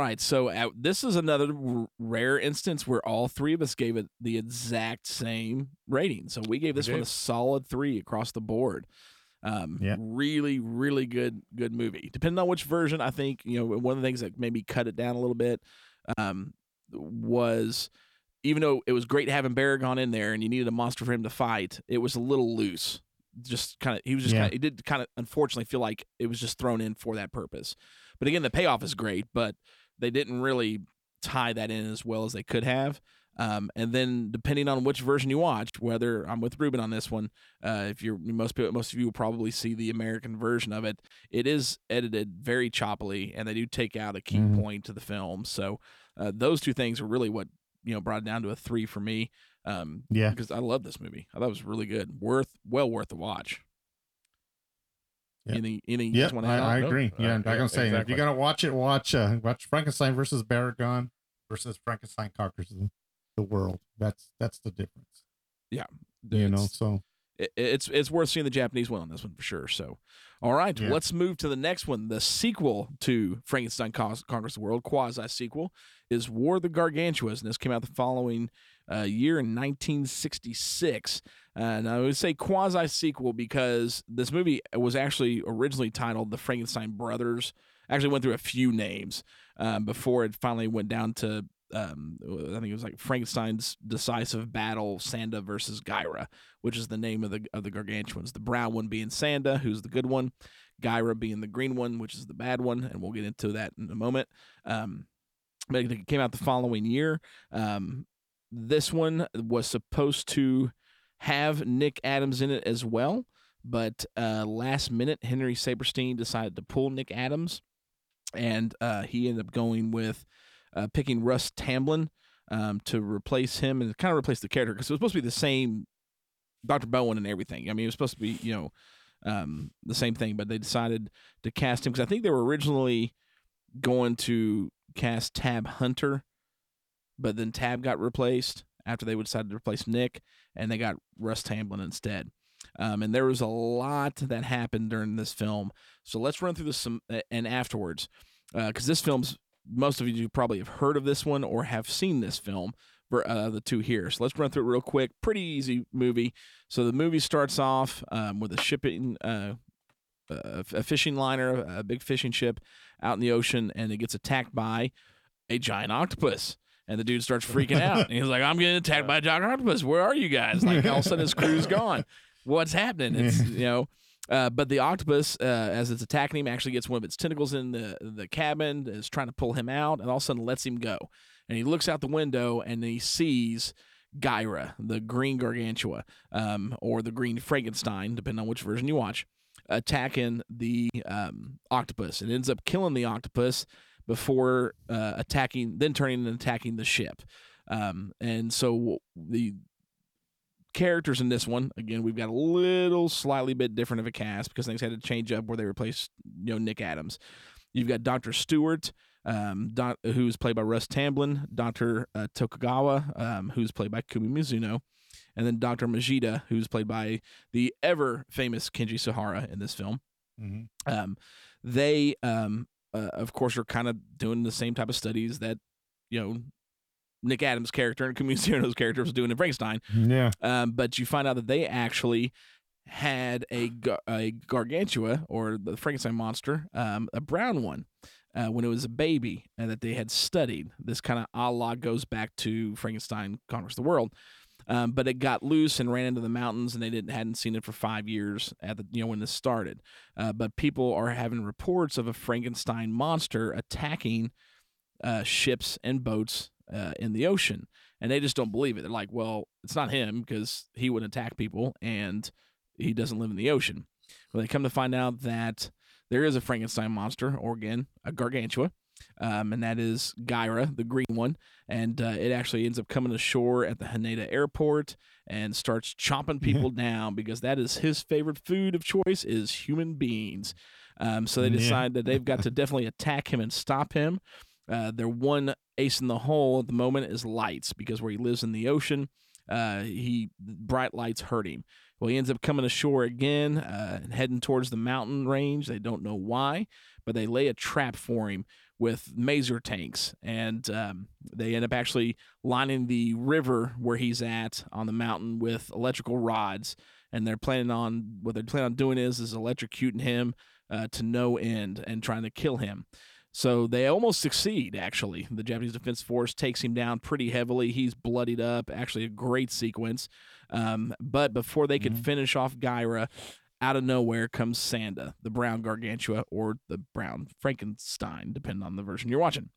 Right, so uh, this is another r- rare instance where all three of us gave it the exact same rating. So we gave this one a solid three across the board. Um,
Yeah.
really, really good, good movie. Depending on which version, I think you know one of the things that maybe cut it down a little bit um, was even though it was great having Baragon in there and you needed a monster for him to fight, it was a little loose. Just kind of, he was just
Yeah.
kind of, he did kind of unfortunately feel like it was just thrown in for that purpose. But again, the payoff is great, but they didn't really tie that in as well as they could have. Um, and then depending on which version you watched, whether I'm with Ruben on this one, uh, if you're most people, most of you will probably see the American version of it. It is edited very choppily, and they do take out a key
Mhm.
point to the film. So uh, those two things are really what you know brought it down to a three for me. Um,
Yeah.
because I love this movie. I thought it was really good, worth well worth the watch.
Yeah.
Any any you
Yeah,
guys want to add
I, I
on?
agree.
Uh,
yeah, I'm
yeah,
gonna say if you're gonna watch it, watch uh, watch Frankenstein versus Baragon versus Frankenstein conquers the, the world. That's that's the difference.
Yeah,
You know, so
it- it's it's worth seeing the Japanese one on this one for sure. So, all right,
Yeah.
let's move to the next one. The sequel to Frankenstein Cos- Conquers the World, quasi sequel, is War of the Gargantuas, and this came out the following uh, year in 1966. And I would say quasi sequel because this movie was actually originally titled The Frankenstein Brothers. Actually, went through a few names um, before it finally went down to. Um, I think it was like Frankenstein's decisive battle, Sanda versus Gyra, which is the name of the of the gargantuans. The brown one being Sanda, who's the good one, Gyra being the green one, which is the bad one, and we'll get into that in a moment. Um, but it came out the following year. Um, this one was supposed to have Nick Adams in it as well, but uh, last minute Henry Saperstein decided to pull Nick Adams, and uh, he ended up going with uh, picking Russ Tamblyn um, to replace him and kind of replace the character because it was supposed to be the same Dr. Bowen and everything. I mean, it was supposed to be, you know, um, the same thing, but they decided to cast him because I think they were originally going to cast Tab Hunter, but then Tab got replaced after they decided to replace Nick, and they got Russ Tamblyn instead. Um, and there was a lot that happened during this film. So let's run through this some and afterwards, because this film's most of you probably have heard of this one or have seen this film. Uh, the two here. So let's run through it real quick. Pretty easy movie. So the movie starts off um, with a shipping, uh, a fishing liner, a big fishing ship out in the ocean, and it gets attacked by a giant octopus. And the dude starts freaking out. And he's like, I'm getting attacked by a giant octopus. Where are you guys? Like, all of a sudden, his crew's gone. What's happening? It's, you know, uh, but the octopus, uh, as it's attacking him, actually gets one of its tentacles in the, the cabin, is trying to pull him out, and all of a sudden lets him go. And he looks out the window and he sees Gyra, the green gargantua, um, or the green Frankenstein, depending on which version you watch, attacking the um, octopus. It ends up killing the octopus before uh, attacking, then turning and attacking the ship. Um, and so the characters in this one, again, we've got a little slightly bit different of a cast because things had to change up where they replaced, you know, Nick Adams. You've got Dr. Stewart, um, doc, who's played by Russ Tamblyn, Dr. Uh, Tokugawa, um, who's played by Kumi Mizuno, and then Dr. Majida, who's played by the ever famous Kenji Sahara in this film.
Mhm.
Um, they, um, uh, of course, are kind of doing the same type of studies that, you know, Nick Adams' character and Mizuno's character was doing in Frankenstein.
yeah,
Um, but you find out that they actually had a a gargantua or the Frankenstein monster, um, a brown one, uh, when it was a baby, and that they had studied. This kind of a la goes back to Frankenstein conquers the world. Um, but it got loose and ran into the mountains, and they didn't hadn't seen it for five years at the you know when this started. Uh, but people are having reports of a Frankenstein monster attacking uh, ships and boats uh, in the ocean, and they just don't believe it. They're like, "Well, it's not him because he wouldn't attack people, and he doesn't live in the ocean." Well, they come to find out that there is a Frankenstein monster, or again, a gargantua, um, and that is Gyra, the green one, and uh, it actually ends up coming ashore at the Haneda airport and starts chomping people down because that is his favorite food of choice is human beings. Um, so they
Yeah.
decide that they've got to definitely attack him and stop him. Uh, their one ace in the hole at the moment is lights because where he lives in the ocean, uh, he bright lights hurt him. Well, he ends up coming ashore again uh, and heading towards the mountain range. They don't know why, but they lay a trap for him with maser tanks, and um, they end up actually lining the river where he's at on the mountain with electrical rods. And they're planning on what they're planning on doing is is electrocuting him uh, to no end and trying to kill him. So they almost succeed, actually. The Japanese Defense Force takes him down pretty heavily. He's bloodied up. Actually, a great sequence. Um, but before they can finish off Gyra, out of nowhere comes Sanda, the brown gargantua or the brown Frankenstein, depending on the version you're watching.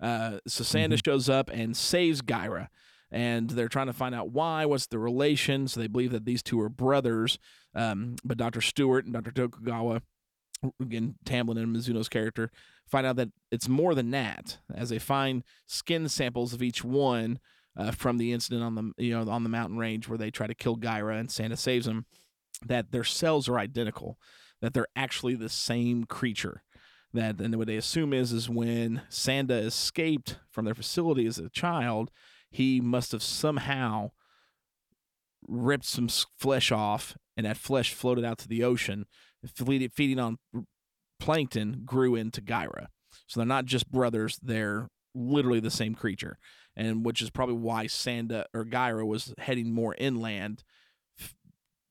Uh, so Sanda shows up and saves Gyra. And they're trying to find out why, what's the relation. So they believe that these two are brothers. Um, but Dr. Stewart and Dr. Tokugawa again Tamblyn and Mizuno's character find out that it's more than that as they find skin samples of each one uh, from the incident on the you know on the mountain range where they try to kill Gyra and Sanda saves them that their cells are identical that they're actually the same creature that and what they assume is is when Sanda escaped from their facility as a child he must have somehow ripped some flesh off and that flesh floated out to the ocean feeding on plankton grew into Gyra. So they're not just brothers, they're literally the same creature. And which is probably why Sanda or Gyra was heading more inland,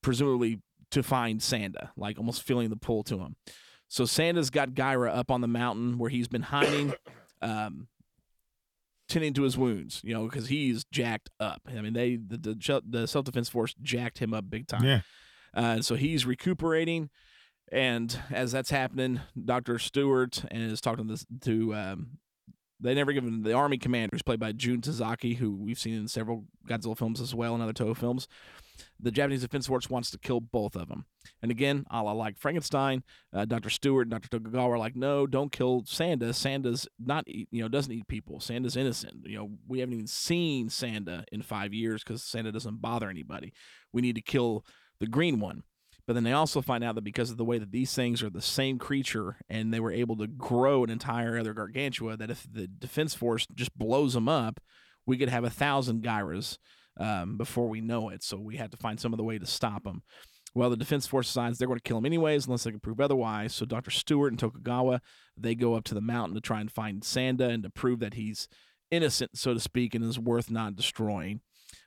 presumably to find Sanda, like almost feeling the pull to him. So Sanda's got Gyra up on the mountain where he's been hiding, um, tending to his wounds, you know, because he's jacked up. I mean, they the the, the self defense force jacked him up big time.
Yeah.
Uh, so he's recuperating, and as that's happening, Doctor Stewart and is talking to this to. Um, they never given the army commander, who's played by Jun Tazaki, who we've seen in several Godzilla films as well and other Toho films. The Japanese Defense Force wants to kill both of them. And again, a la like Frankenstein, uh, Dr. Stewart and Dr. Tokugawa are like, no, don't kill Sanda. Sanda's not, eat, you know, doesn't eat people. Sanda's innocent. You know, we haven't even seen Sanda in five years because Sanda doesn't bother anybody. We need to kill the green one. But then they also find out that because of the way that these things are the same creature and they were able to grow an entire other gargantua, that if the defense force just blows them up, we could have a thousand gyras um, before we know it. So we had to find some other way to stop them. Well, the defense force decides they're going to kill him anyways, unless they can prove otherwise. So Dr. Stewart and Tokugawa they go up to the mountain to try and find Sanda and to prove that he's innocent, so to speak, and is worth not destroying.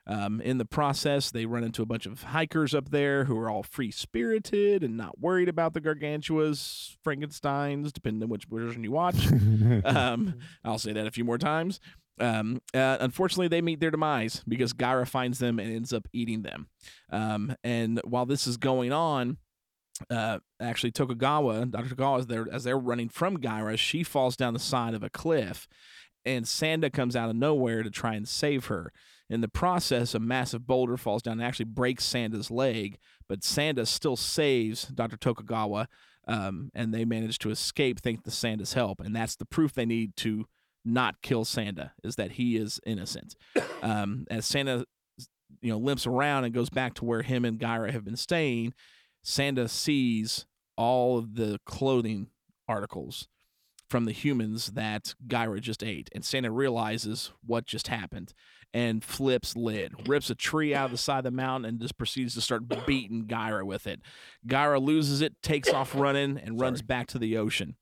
Um, in the process, they run into a bunch of hikers up there who are all free spirited and not worried about the gargantuas, Frankensteins, depending on which version you watch. um, I'll say that a few more times. Um, uh, unfortunately, they meet their demise because Gyra finds them and ends up eating them. Um, and while this is going on, uh, actually Tokugawa, Dr. Tokugawa, is there as they're running from Gyra, she falls down the side of a cliff, and Sanda comes out of nowhere to try and save her. In the process, a massive boulder falls down and actually breaks Sanda's leg, but Sanda still saves Dr. Tokugawa, um, and they manage to escape thanks to Sanda's help, and that's the proof they need to not kill Sanda is that he is innocent. Um, as Sanda, you know, limps around and goes back to where him and Gyra have been staying, Sanda sees all of the clothing articles from the humans that Gyra just ate, and Sanda realizes what just happened and flips lid, rips a tree out of the side of the mountain, and just proceeds to start beating Gyra with it. Gyra loses it, takes off running, and runs back to the ocean.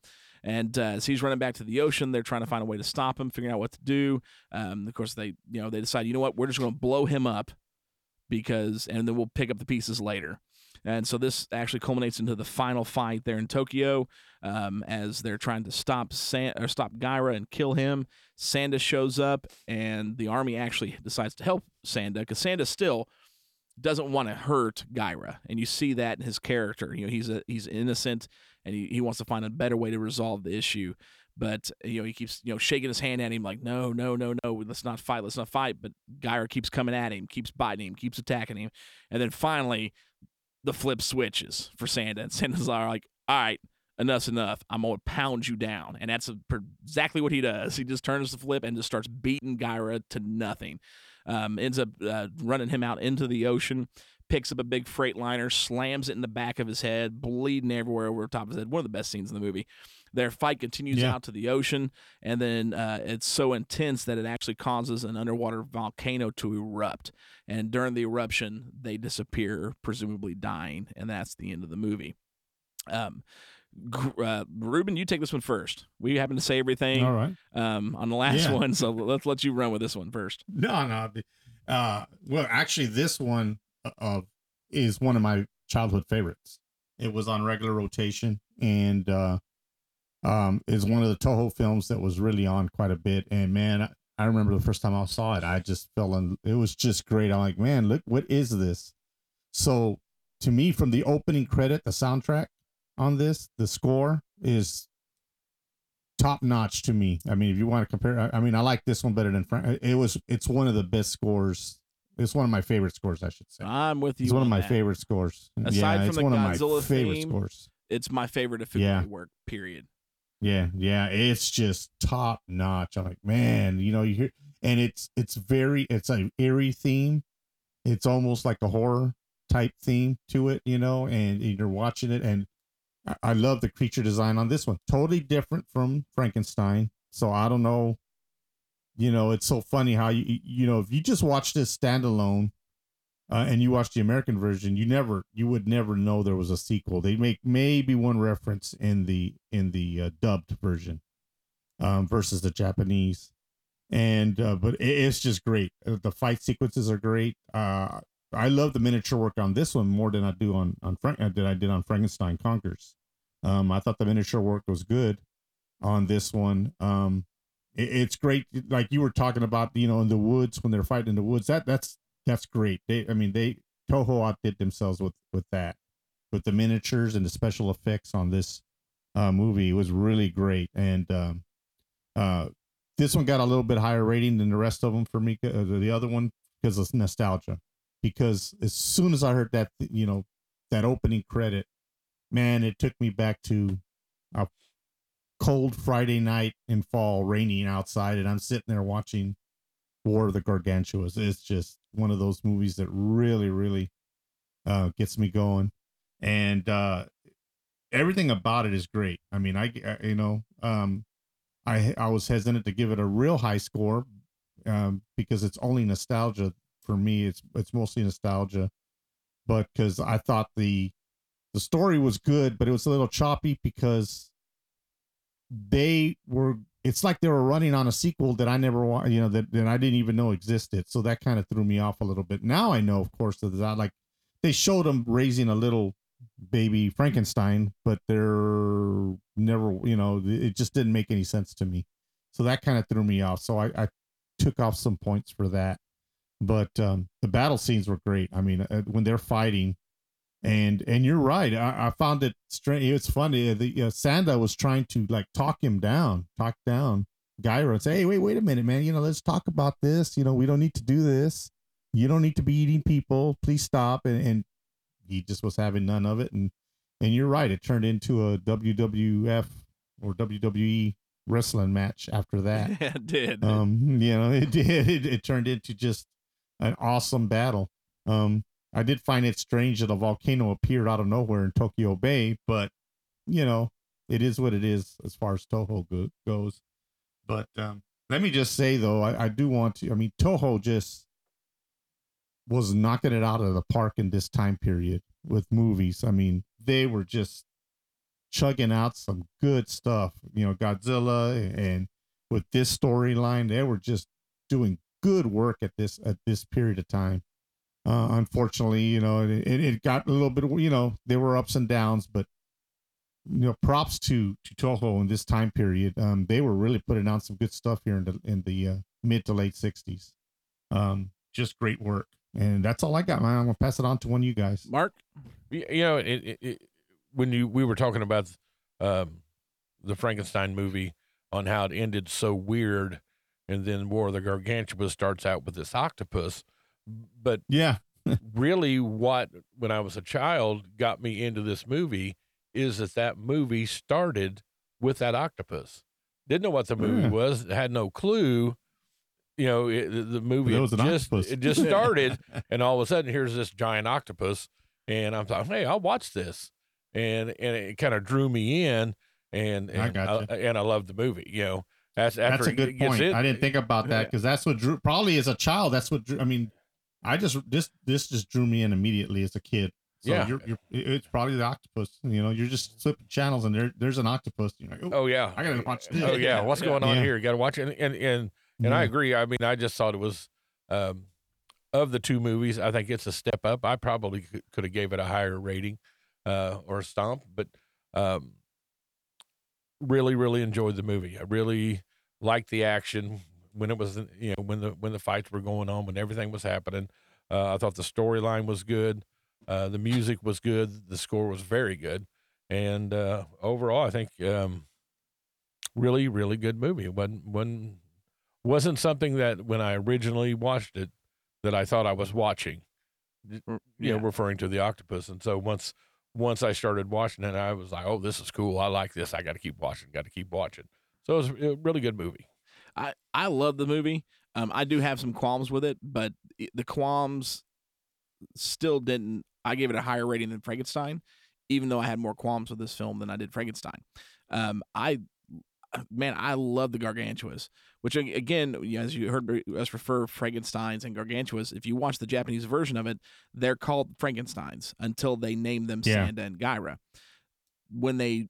And uh, as he's running back to the ocean, they're trying to find a way to stop him, figuring out what to do. Um, of course, they you know they decide, you know what, we're just going to blow him up because, and then we'll pick up the pieces later. And so this actually culminates into the final fight there in Tokyo, um, as they're trying to stop San- or stop Gyra and kill him. Sanda shows up, and the army actually decides to help Sanda because Sanda still doesn't want to hurt Gyra, and you see that in his character. You know, he's a he's innocent, and he, he wants to find a better way to resolve the issue. But you know, he keeps you know shaking his hand at him like, no, no, no, no, let's not fight, let's not fight. But Gyra keeps coming at him, keeps biting him, keeps attacking him, and then finally, the flip switches for Sanda, and Sanda's like, all right. Enough's enough. I'm gonna pound you down, and that's exactly what he does. He just turns the flip and just starts beating Gyra to nothing um, ends up uh, running him out into the ocean, picks up a big freight liner, slams it in the back of his head, bleeding everywhere over top of his head. One of the best scenes in the movie. Their fight continues
Yeah.
out to the ocean, and then uh, it's so intense that it actually causes an underwater volcano to erupt. And during the eruption, they disappear, presumably dying, and that's the end of the movie. Um, uh, Ruben, you take this one first. We happen to say everything
All right.
um, on the last
Yeah.
one, so let's let you run with this one first.
No, no. Uh, well, actually, this one uh, is one of my childhood favorites. It was on regular rotation and uh, um, is one of the Toho films that was really on quite a bit. And man, I, I remember the first time I saw it, I just fell in. It was just great. I'm like, man, look, what is this? So, to me, from the opening credit, the soundtrack on this, the score is top notch to me. I mean, if you want to compare, I, I mean, I like this one better than Frank. It was, it's one of the best scores. It's one of my favorite scores, I should say.
I'm with you.
It's one of my
that.
favorite scores.
Aside
yeah,
from
it's
the
one
Godzilla
of my favorite
theme,
scores.
It's my favorite Ifukube
Yeah.
work. Period.
Yeah, yeah, it's just top notch. I'm like, man, you know, you hear, and it's it's very, it's a eerie theme. It's almost like a horror type theme to it, you know, and you're watching it, and I, I love the creature design on this one. Totally different from Frankenstein. So I don't know, you know, it's so funny how you you know if you just watch this standalone. Uh, and you watch the American version, you never, you would never know there was a sequel. They make maybe one reference in the in the uh, dubbed version, um, versus the Japanese, and uh, but it, it's just great. Uh, The fight sequences are great. Uh, I love the miniature work on this one more than I do on on Frank uh, than I did on Frankenstein Conquers. Um, I thought the miniature work was good on this one. Um, it, it's great, like you were talking about, you know, in the woods when they're fighting in the woods. That that's that's great. They, I mean, they Toho outdid themselves with with that, with the miniatures and the special effects on this uh, movie. It was really great, and um, uh, this one got a little bit higher rating than the rest of them for me. Uh, the other one because of nostalgia. Because as soon as I heard that, you know, that opening credit, man, it took me back to a cold Friday night in fall, raining outside, and I'm sitting there watching War of the Gargantuas. It's just one of those movies that really, really uh, gets me going, and uh, everything about it is great. I mean, I, I you know, um, I I was hesitant to give it a real high score um, because it's only nostalgia for me. It's it's mostly nostalgia, but because I thought the the story was good, but it was a little choppy because they were it's like they were running on a sequel that I never you know that, that I didn't even know existed. So that kind of threw me off a little bit. Now I know, of course, that that like they showed them raising a little baby Frankenstein, but they're never, you know, it just didn't make any sense to me. So that kind of threw me off. So I, I took off some points for that. But um, the battle scenes were great. I mean, uh, when they're fighting, and and you're right. I, I found it strange. It's funny. The uh, Sanda was trying to like talk him down, talk down Gyra, and say, "Hey, wait, wait a minute, man. You know, let's talk about this. You know, we don't need to do this. You don't need to be eating people. Please stop." And and he just was having none of it. And and you're right. It turned into a WWF or WWE wrestling match after that.
Yeah, it did.
Um, you know, it did. It, it turned into just an awesome battle. Um, I did find it strange that a volcano appeared out of nowhere in Tokyo Bay, but you know, it is what it is as far as Toho go- goes. But um, let me just say though, I, I do want to. I mean, Toho just was knocking it out of the park in this time period with movies. I mean, they were just chugging out some good stuff. You know, Godzilla and with this storyline, they were just doing good work at this at this period of time. Uh, unfortunately, you know, it, it got a little bit. You know, there were ups and downs, but you know, props to to Toho in this time period. Um, they were really putting out some good stuff here in the in the uh, mid to late '60s. Um, just great work, and that's all I got, man. I'm gonna pass it on to one of you guys.
Mark,
Y- you know, it, it, it, when you we were talking about um, the Frankenstein movie on how it ended so weird, and then War of the Gargantua starts out with this octopus, but
Yeah,
really, what when I was a child got me into this movie is that that movie started with that octopus. Didn't know what the movie
Yeah.
was, had no clue. You know, it, the- movie
There
had
was an
just
octopus.
it just started, and all of a sudden here's this giant octopus, and I'm thought, hey, I'll watch this, and and it kind of drew me in. and
I
and
gotcha.
I, and I love the movie. You know, that's
That's a good point.
in-
I didn't think about that because that's what drew. Probably as a child, that's what drew. I mean, I just this this just drew me in immediately as a kid. So
Yeah.
you're, you're, it's probably the octopus. You know, you're just flipping channels and there there's an octopus. You're like,
Oh yeah.
I gotta watch this.
Oh yeah. What's going on
Yeah.
here? You got to watch it. And and and, and I agree. I mean, I just thought it was um, of the two movies. I think it's a step up. I probably could, could have gave it a higher rating uh, or a stomp, but um, really, really enjoyed the movie. I really liked the action when it was you know when the when the fights were going on when everything was happening. Uh, I thought the storyline was good. Uh, the music was good. The score was very good. And uh, overall, I think um, really, really good movie. It wasn't, wasn't, wasn't something that when I originally watched it that I thought I was watching, you know,
yeah.
referring to the octopus. And so once once I started watching it, I was like, oh, this is cool. I like this. I got to keep watching. Got to keep watching. So it was a really good movie.
I I love the movie. Um, I do have some qualms with it, but the qualms still didn't. I gave it a higher rating than Frankenstein, even though I had more qualms with this film than I did Frankenstein. Um, I man, I love the Gargantuas, which again, as you heard us refer Frankenstein's and Gargantuas. If you watch the Japanese version of it, they're called Frankenstein's until they name them
Yeah.
Sanda and Gyra. When they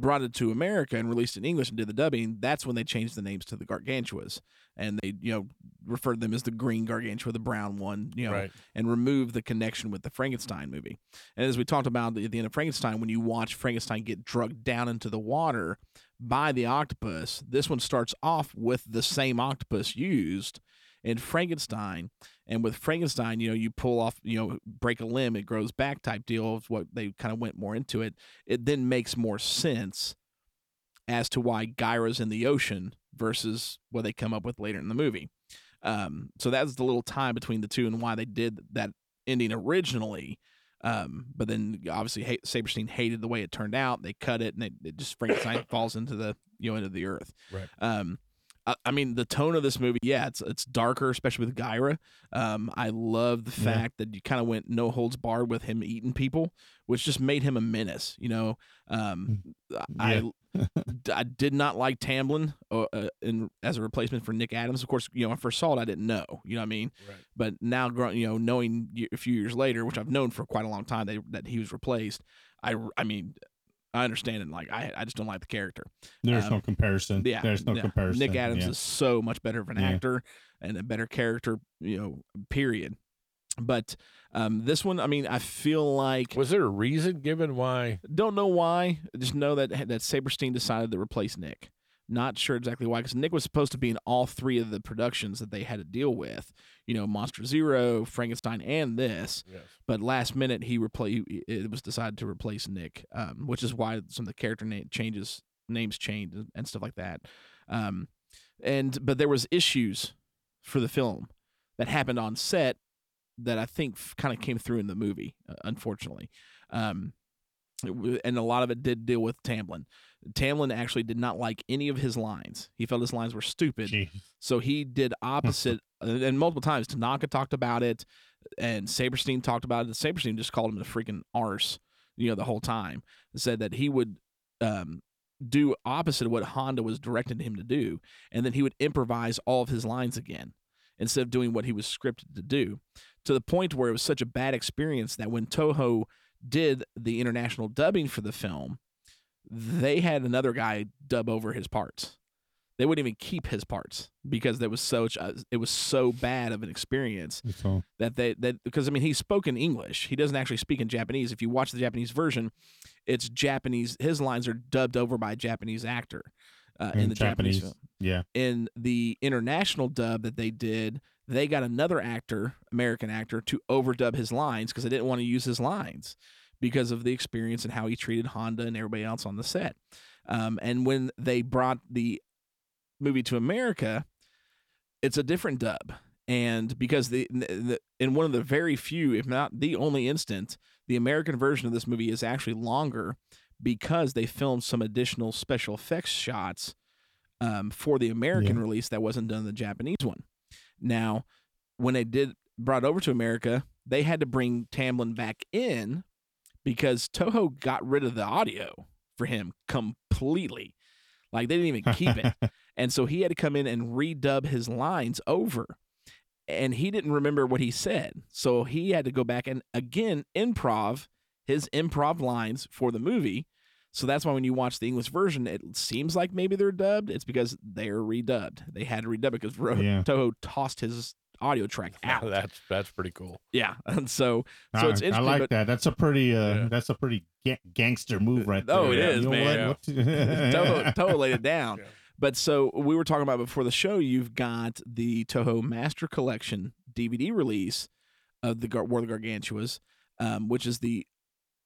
brought it to America and released it in English and did the dubbing, that's when they changed the names to the Gargantuas, and they you know referred them as the green Gargantua, the brown one, you know,
Right.
and removed the connection with the Frankenstein movie. And as we talked about at the end of Frankenstein, when you watch Frankenstein get drugged down into the water by the octopus, this one starts off with the same octopus used in Frankenstein. And with Frankenstein, you know, you pull off, you know, break a limb, it grows back type deal of what they kind of went more into it. It then makes more sense as to why Gyra's in the ocean versus what they come up with later in the movie. Um, so that's the little time between the two and why they did that ending originally. Um, but then obviously ha- Saperstein hated the way it turned out. They cut it and it, it just Frankenstein falls into the you know into the earth.
Right.
Um, I, mean the tone of this movie, yeah, it's it's darker, especially with Gyra. Um, I love the
Yeah.
fact that you kind of went no holds barred with him eating people, which just made him a menace. You know, um, I I did not like Tamblyn uh, uh, in as a replacement for Nick Adams. Of course, you know, I first saw it, I didn't know. You know what I mean?
Right.
But now, you know, knowing a few years later, which I've known for quite a long time that, that he was replaced, I, I mean, I understand it. Like, I, I just don't like the character.
There's
Um,
no comparison.
Yeah,
There's no
yeah.
comparison.
Nick Adams
yeah.
is so much better of an
Yeah.
actor and a better character. You know, period. But um, this one, I mean, I feel like
Was there a reason given why?
don't know why. Just know that that Saperstein decided to replace Nick. Not sure exactly why, because Nick was supposed to be in all three of the productions that they had to deal with. You know, Monster Zero, Frankenstein, and this.
Yes.
But last minute, he replaced. It was decided to replace Nick, um, which is why some of the character name changes, names changed, and- stuff like that. Um, and but there was issues for the film that happened on set that I think kind of came through in the movie, uh, unfortunately. Um, and a lot of it did deal with Tamblyn. Tamblyn actually did not like any of his lines. He felt his lines were stupid.
Jeez.
So he did opposite, and multiple times. Tanaka talked about it, and Saperstein talked about it. Saperstein just called him a freaking arse, you know, the whole time. Said that he would um, do opposite of what Honda was directing him to do, and then he would improvise all of his lines again instead of doing what he was scripted to do. To the point where it was such a bad experience that when Toho did the international dubbing for the film, they had another guy dub over his parts. They wouldn't even keep his parts because there was a, it was so bad of an experience that they that because I mean he spoke in English. He doesn't actually speak in Japanese. If you watch the Japanese version, it's Japanese. His lines are dubbed over by a Japanese actor uh, in,
in
the Japanese.
Japanese.
film.
Yeah.
In the international dub that they did, they got another actor, American actor, to overdub his lines because they didn't want to use his lines because of the experience and how he treated Honda and everybody else on the set. Um, and when they brought the movie to America, it's a different dub. And because the, the in one of the very few, if not the only instant, the American version of this movie is actually longer because they filmed some additional special effects shots um, for the American
Yeah.
release that wasn't done in the Japanese one. Now, when they did brought over to America, they had to bring Tamblyn back in because Toho got rid of the audio for him completely. Like they didn't even keep it. And so he had to come in and redub his lines over. And he didn't remember what he said. So he had to go back and again improv his improv lines for the movie. So that's why when you watch the English version, it seems like maybe they're dubbed. It's because they're redubbed. They had to redub it because Ro-
Yeah.
Toho tossed his audio track out.
that's that's pretty cool.
Yeah, and so so
I,
it's
I like
but,
that. That's a pretty uh that's a pretty ga- gangster move right there.
Oh, it is,
You know
man.
what? What-
Toho, Toho laid it down. But so we were talking about before the show. You've got the Toho Master Collection DVD release of the Gar- War of the Gargantuas, um, which is the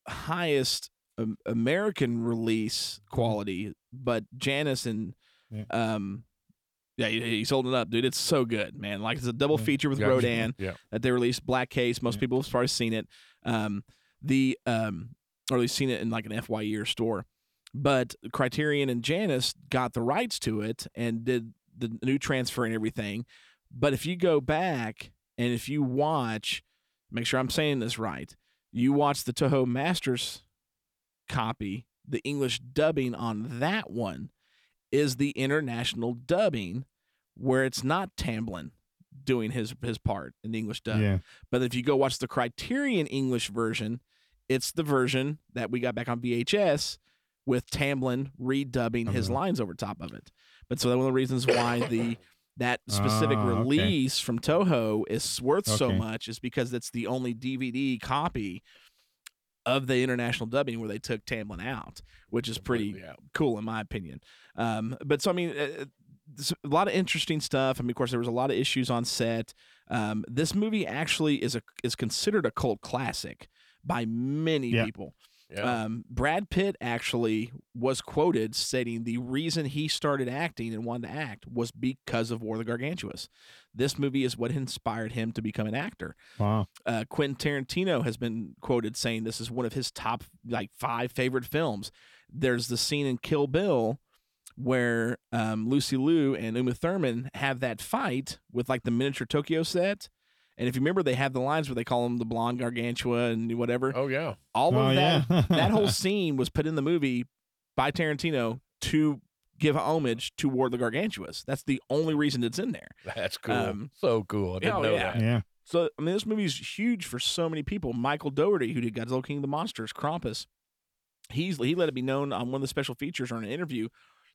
highest um, American release quality. But Janus and
Yeah.
um, yeah, he's holding up, dude. It's so good, man. Like it's a double feature with
Yeah.
Rodan
Yeah.
that they released. Black Case. Most people have probably seen it. Um, the um, or at least seen it in like an FYE or store. But Criterion and Janus got the rights to it and did the new transfer and everything. But if you go back and if you watch, make sure I'm saying this right, you watch the Toho Masters copy, the English dubbing on that one is the international dubbing where it's not Tamblyn doing his his part in the English dub.
Yeah.
But if you go watch the Criterion English version, it's the version that we got back on VHS with Tamblyn redubbing his lines over top of it. But so that one of the reasons why the that specific
Ah, okay.
release from Toho is worth so much is because it's the only DVD copy of the international dubbing where they took Tamblyn out, which is pretty cool in my opinion. Um, but so I mean, uh, a lot of interesting stuff. I mean, of course, there was a lot of issues on set. Um, this movie actually is a is considered a cult classic by many
Yeah.
people.
Yeah.
Um, Brad Pitt actually was quoted stating the reason he started acting and wanted to act was because of War of the Gargantuas. This movie is what inspired him to become an actor.
Wow.
Uh, Quentin Tarantino has been quoted saying this is one of his top like five favorite films. There's the scene in Kill Bill where um, Lucy Liu and Uma Thurman have that fight with like the miniature Tokyo set. And if you remember, they have the lines where they call him the blonde gargantua and whatever.
Oh yeah,
all of
Oh,
that.
yeah.
that whole scene was put in the movie by Tarantino to give homage to War of the Gargantuas. That's the only reason it's in there.
That's cool.
Um,
so cool. I didn't
oh,
know
yeah.
that.
Yeah.
So I mean, this movie's huge for so many people. Michael Dougherty, who did Godzilla King of the Monsters, Krampus, he's he let it be known on one of the special features or in an interview.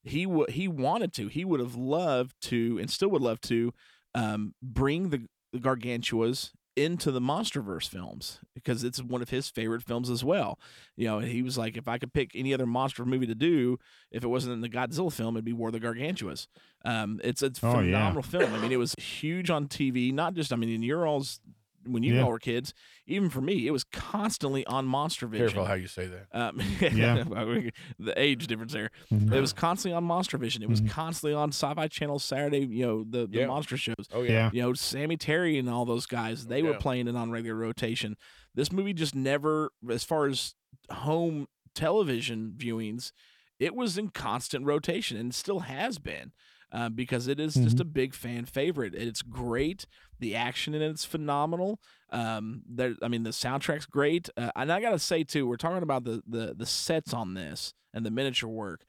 He would he wanted to. He would have loved to, and still would love to, um, bring the, the Gargantuas into the MonsterVerse films because it's one of his favorite films as well. You know, he was like, if I could pick any other monster movie to do, if it wasn't in the Godzilla film, it'd be War of the Gargantuas. Um, it's it's a
Oh, yeah.
phenomenal film. I mean, it was huge on TV. Not just, I mean, in your all's when you
Yeah.
all were kids, even for me, it was constantly on Monster Vision.
Careful how you say that.
Um,
Yeah.
the age difference there.
Mhm.
It was constantly on Monster Vision. It was
Mhm.
constantly on Sci-Fi Channel Saturday. You know the, the
Yeah.
monster shows.
Oh yeah.
Yeah.
You know Sammy Terry and all those guys. They were
Yeah.
playing it on regular rotation. This movie just never, as far as home television viewings, it was in constant rotation and still has been. Uh, because it is just a big fan favorite. It's great. The action in it's phenomenal. Um, there, I mean, the soundtrack's great. Uh, and I gotta say too, we're talking about the the the sets on this and the miniature work.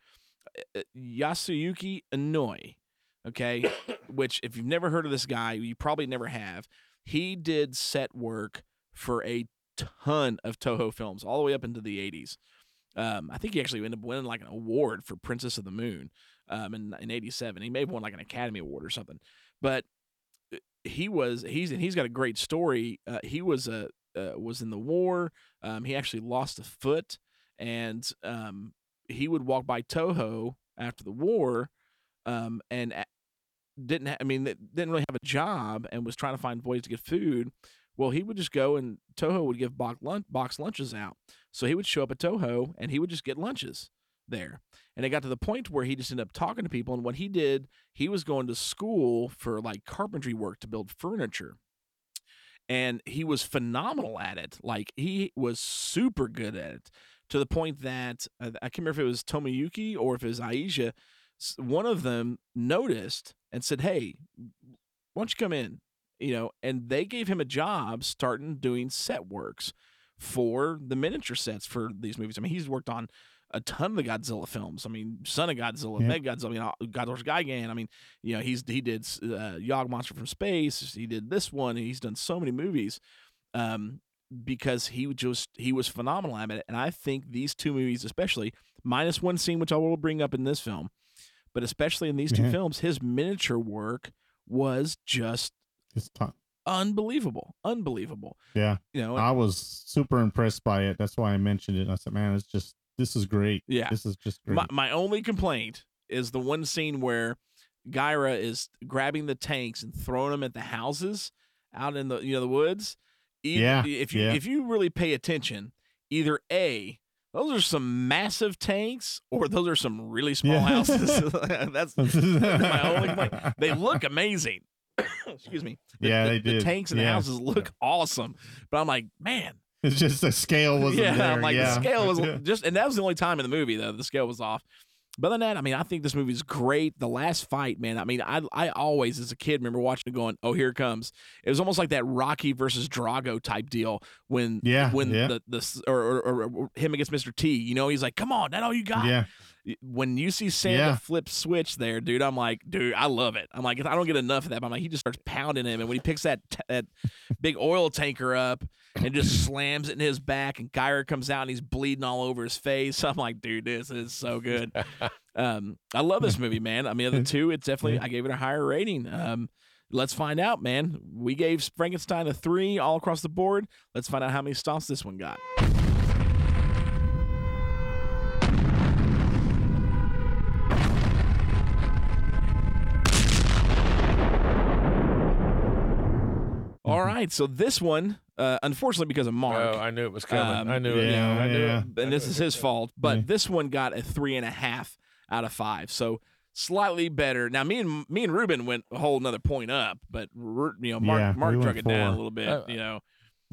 Uh, Yasuyuki Inoue, okay, which if you've never heard of this guy, you probably never have. He did set work for a ton of Toho films, all the way up into the '80s. Um, I think he actually ended up winning like an award for Princess of the Moon um, in in '87. He may have won like an Academy Award or something. But uh, he was he's and he's got a great story. Uh, he was a uh, was in the war. Um, he actually lost a foot, and um, he would walk by Toho after the war, um, and didn't ha- I mean didn't really have a job and was trying to find ways to get food. Well, he would just go and Toho would give box, lunch, box lunches out. So he would show up at Toho and he would just get lunches there. And it got to the point where he just ended up talking to people. And what he did, he was going to school for like carpentry work to build furniture. And he was phenomenal at it. Like he was super good at it to the point that uh, I can't remember if it was Tomoyuki or if it was Eiji. One of them noticed and said, Hey, why don't you come in? You know, and they gave him a job starting doing set works for the miniature sets for these movies. I mean, he's worked on a ton of the Godzilla films. I mean, Son of Godzilla,
Yeah.
Mechagodzilla, you know, Godzilla's Gigan. I mean, you know, he's he did uh, Yog Monster from Space. He did this one. He's done so many movies. Um, because he just he was phenomenal at it, and I think these two movies, especially minus one scene, which I will bring up in this film, but especially in these two
Yeah.
films, his miniature work was just
It's
unbelievable, unbelievable.
Yeah.
You know,
I was super impressed by it. That's why I mentioned it. I said, man, it's just this is great.
Yeah.
This is just great.
My, my only complaint is the one scene where Gyra is grabbing the tanks and throwing them at the houses out in the you know the woods. Either-
Yeah,
If you
yeah.
if you really pay attention, either a those are some massive tanks or those are some really small
Yeah.
houses. That's my only complaint. They look amazing. Excuse me. The-
Yeah,
the,
they
the
did.
tanks and the houses look awesome, but I'm like, man,
it's just the scale wasn't
yeah,
there.
Like
yeah.
the scale was just, and that was the only time in the movie though the scale was off. But other than that, I mean, I think this movie is great. The last fight, man. I mean, I I always as a kid remember watching it going, "Oh, here it comes." It was almost like that Rocky versus Drago type deal when
Yeah,
when
yeah.
the the or, or, or him against Mr. T. You know, he's like, "Come on, that all you got."
Yeah.
When you see Sanda
Yeah.
flip switch there, dude, I'm like, dude, I love it. I'm like, I don't get enough of that. But I'm like, he just starts pounding him, and when he picks that t- that big oil tanker up and just slams it in his back, and Gyra comes out and he's bleeding all over his face. I'm like, dude, this is so good. um, I love this movie, man. I mean, of the two, it's definitely I gave it a higher rating. Um, let's find out, man. We gave Frankenstein a three all across the board. Let's find out how many stomps this one got. All right, so this one, uh, unfortunately, because of Mark,
Oh, I knew it was coming.
um,
I knew it.
yeah,
I knew
yeah.
it.
and this is his fault. But
Yeah.
this one got a three and a half out of five, so slightly better. Now, me and me and Ruben went a whole another point up, but you know, Mark
Yeah,
Mark
we
drug
went
it down a little bit.
Uh,
you know,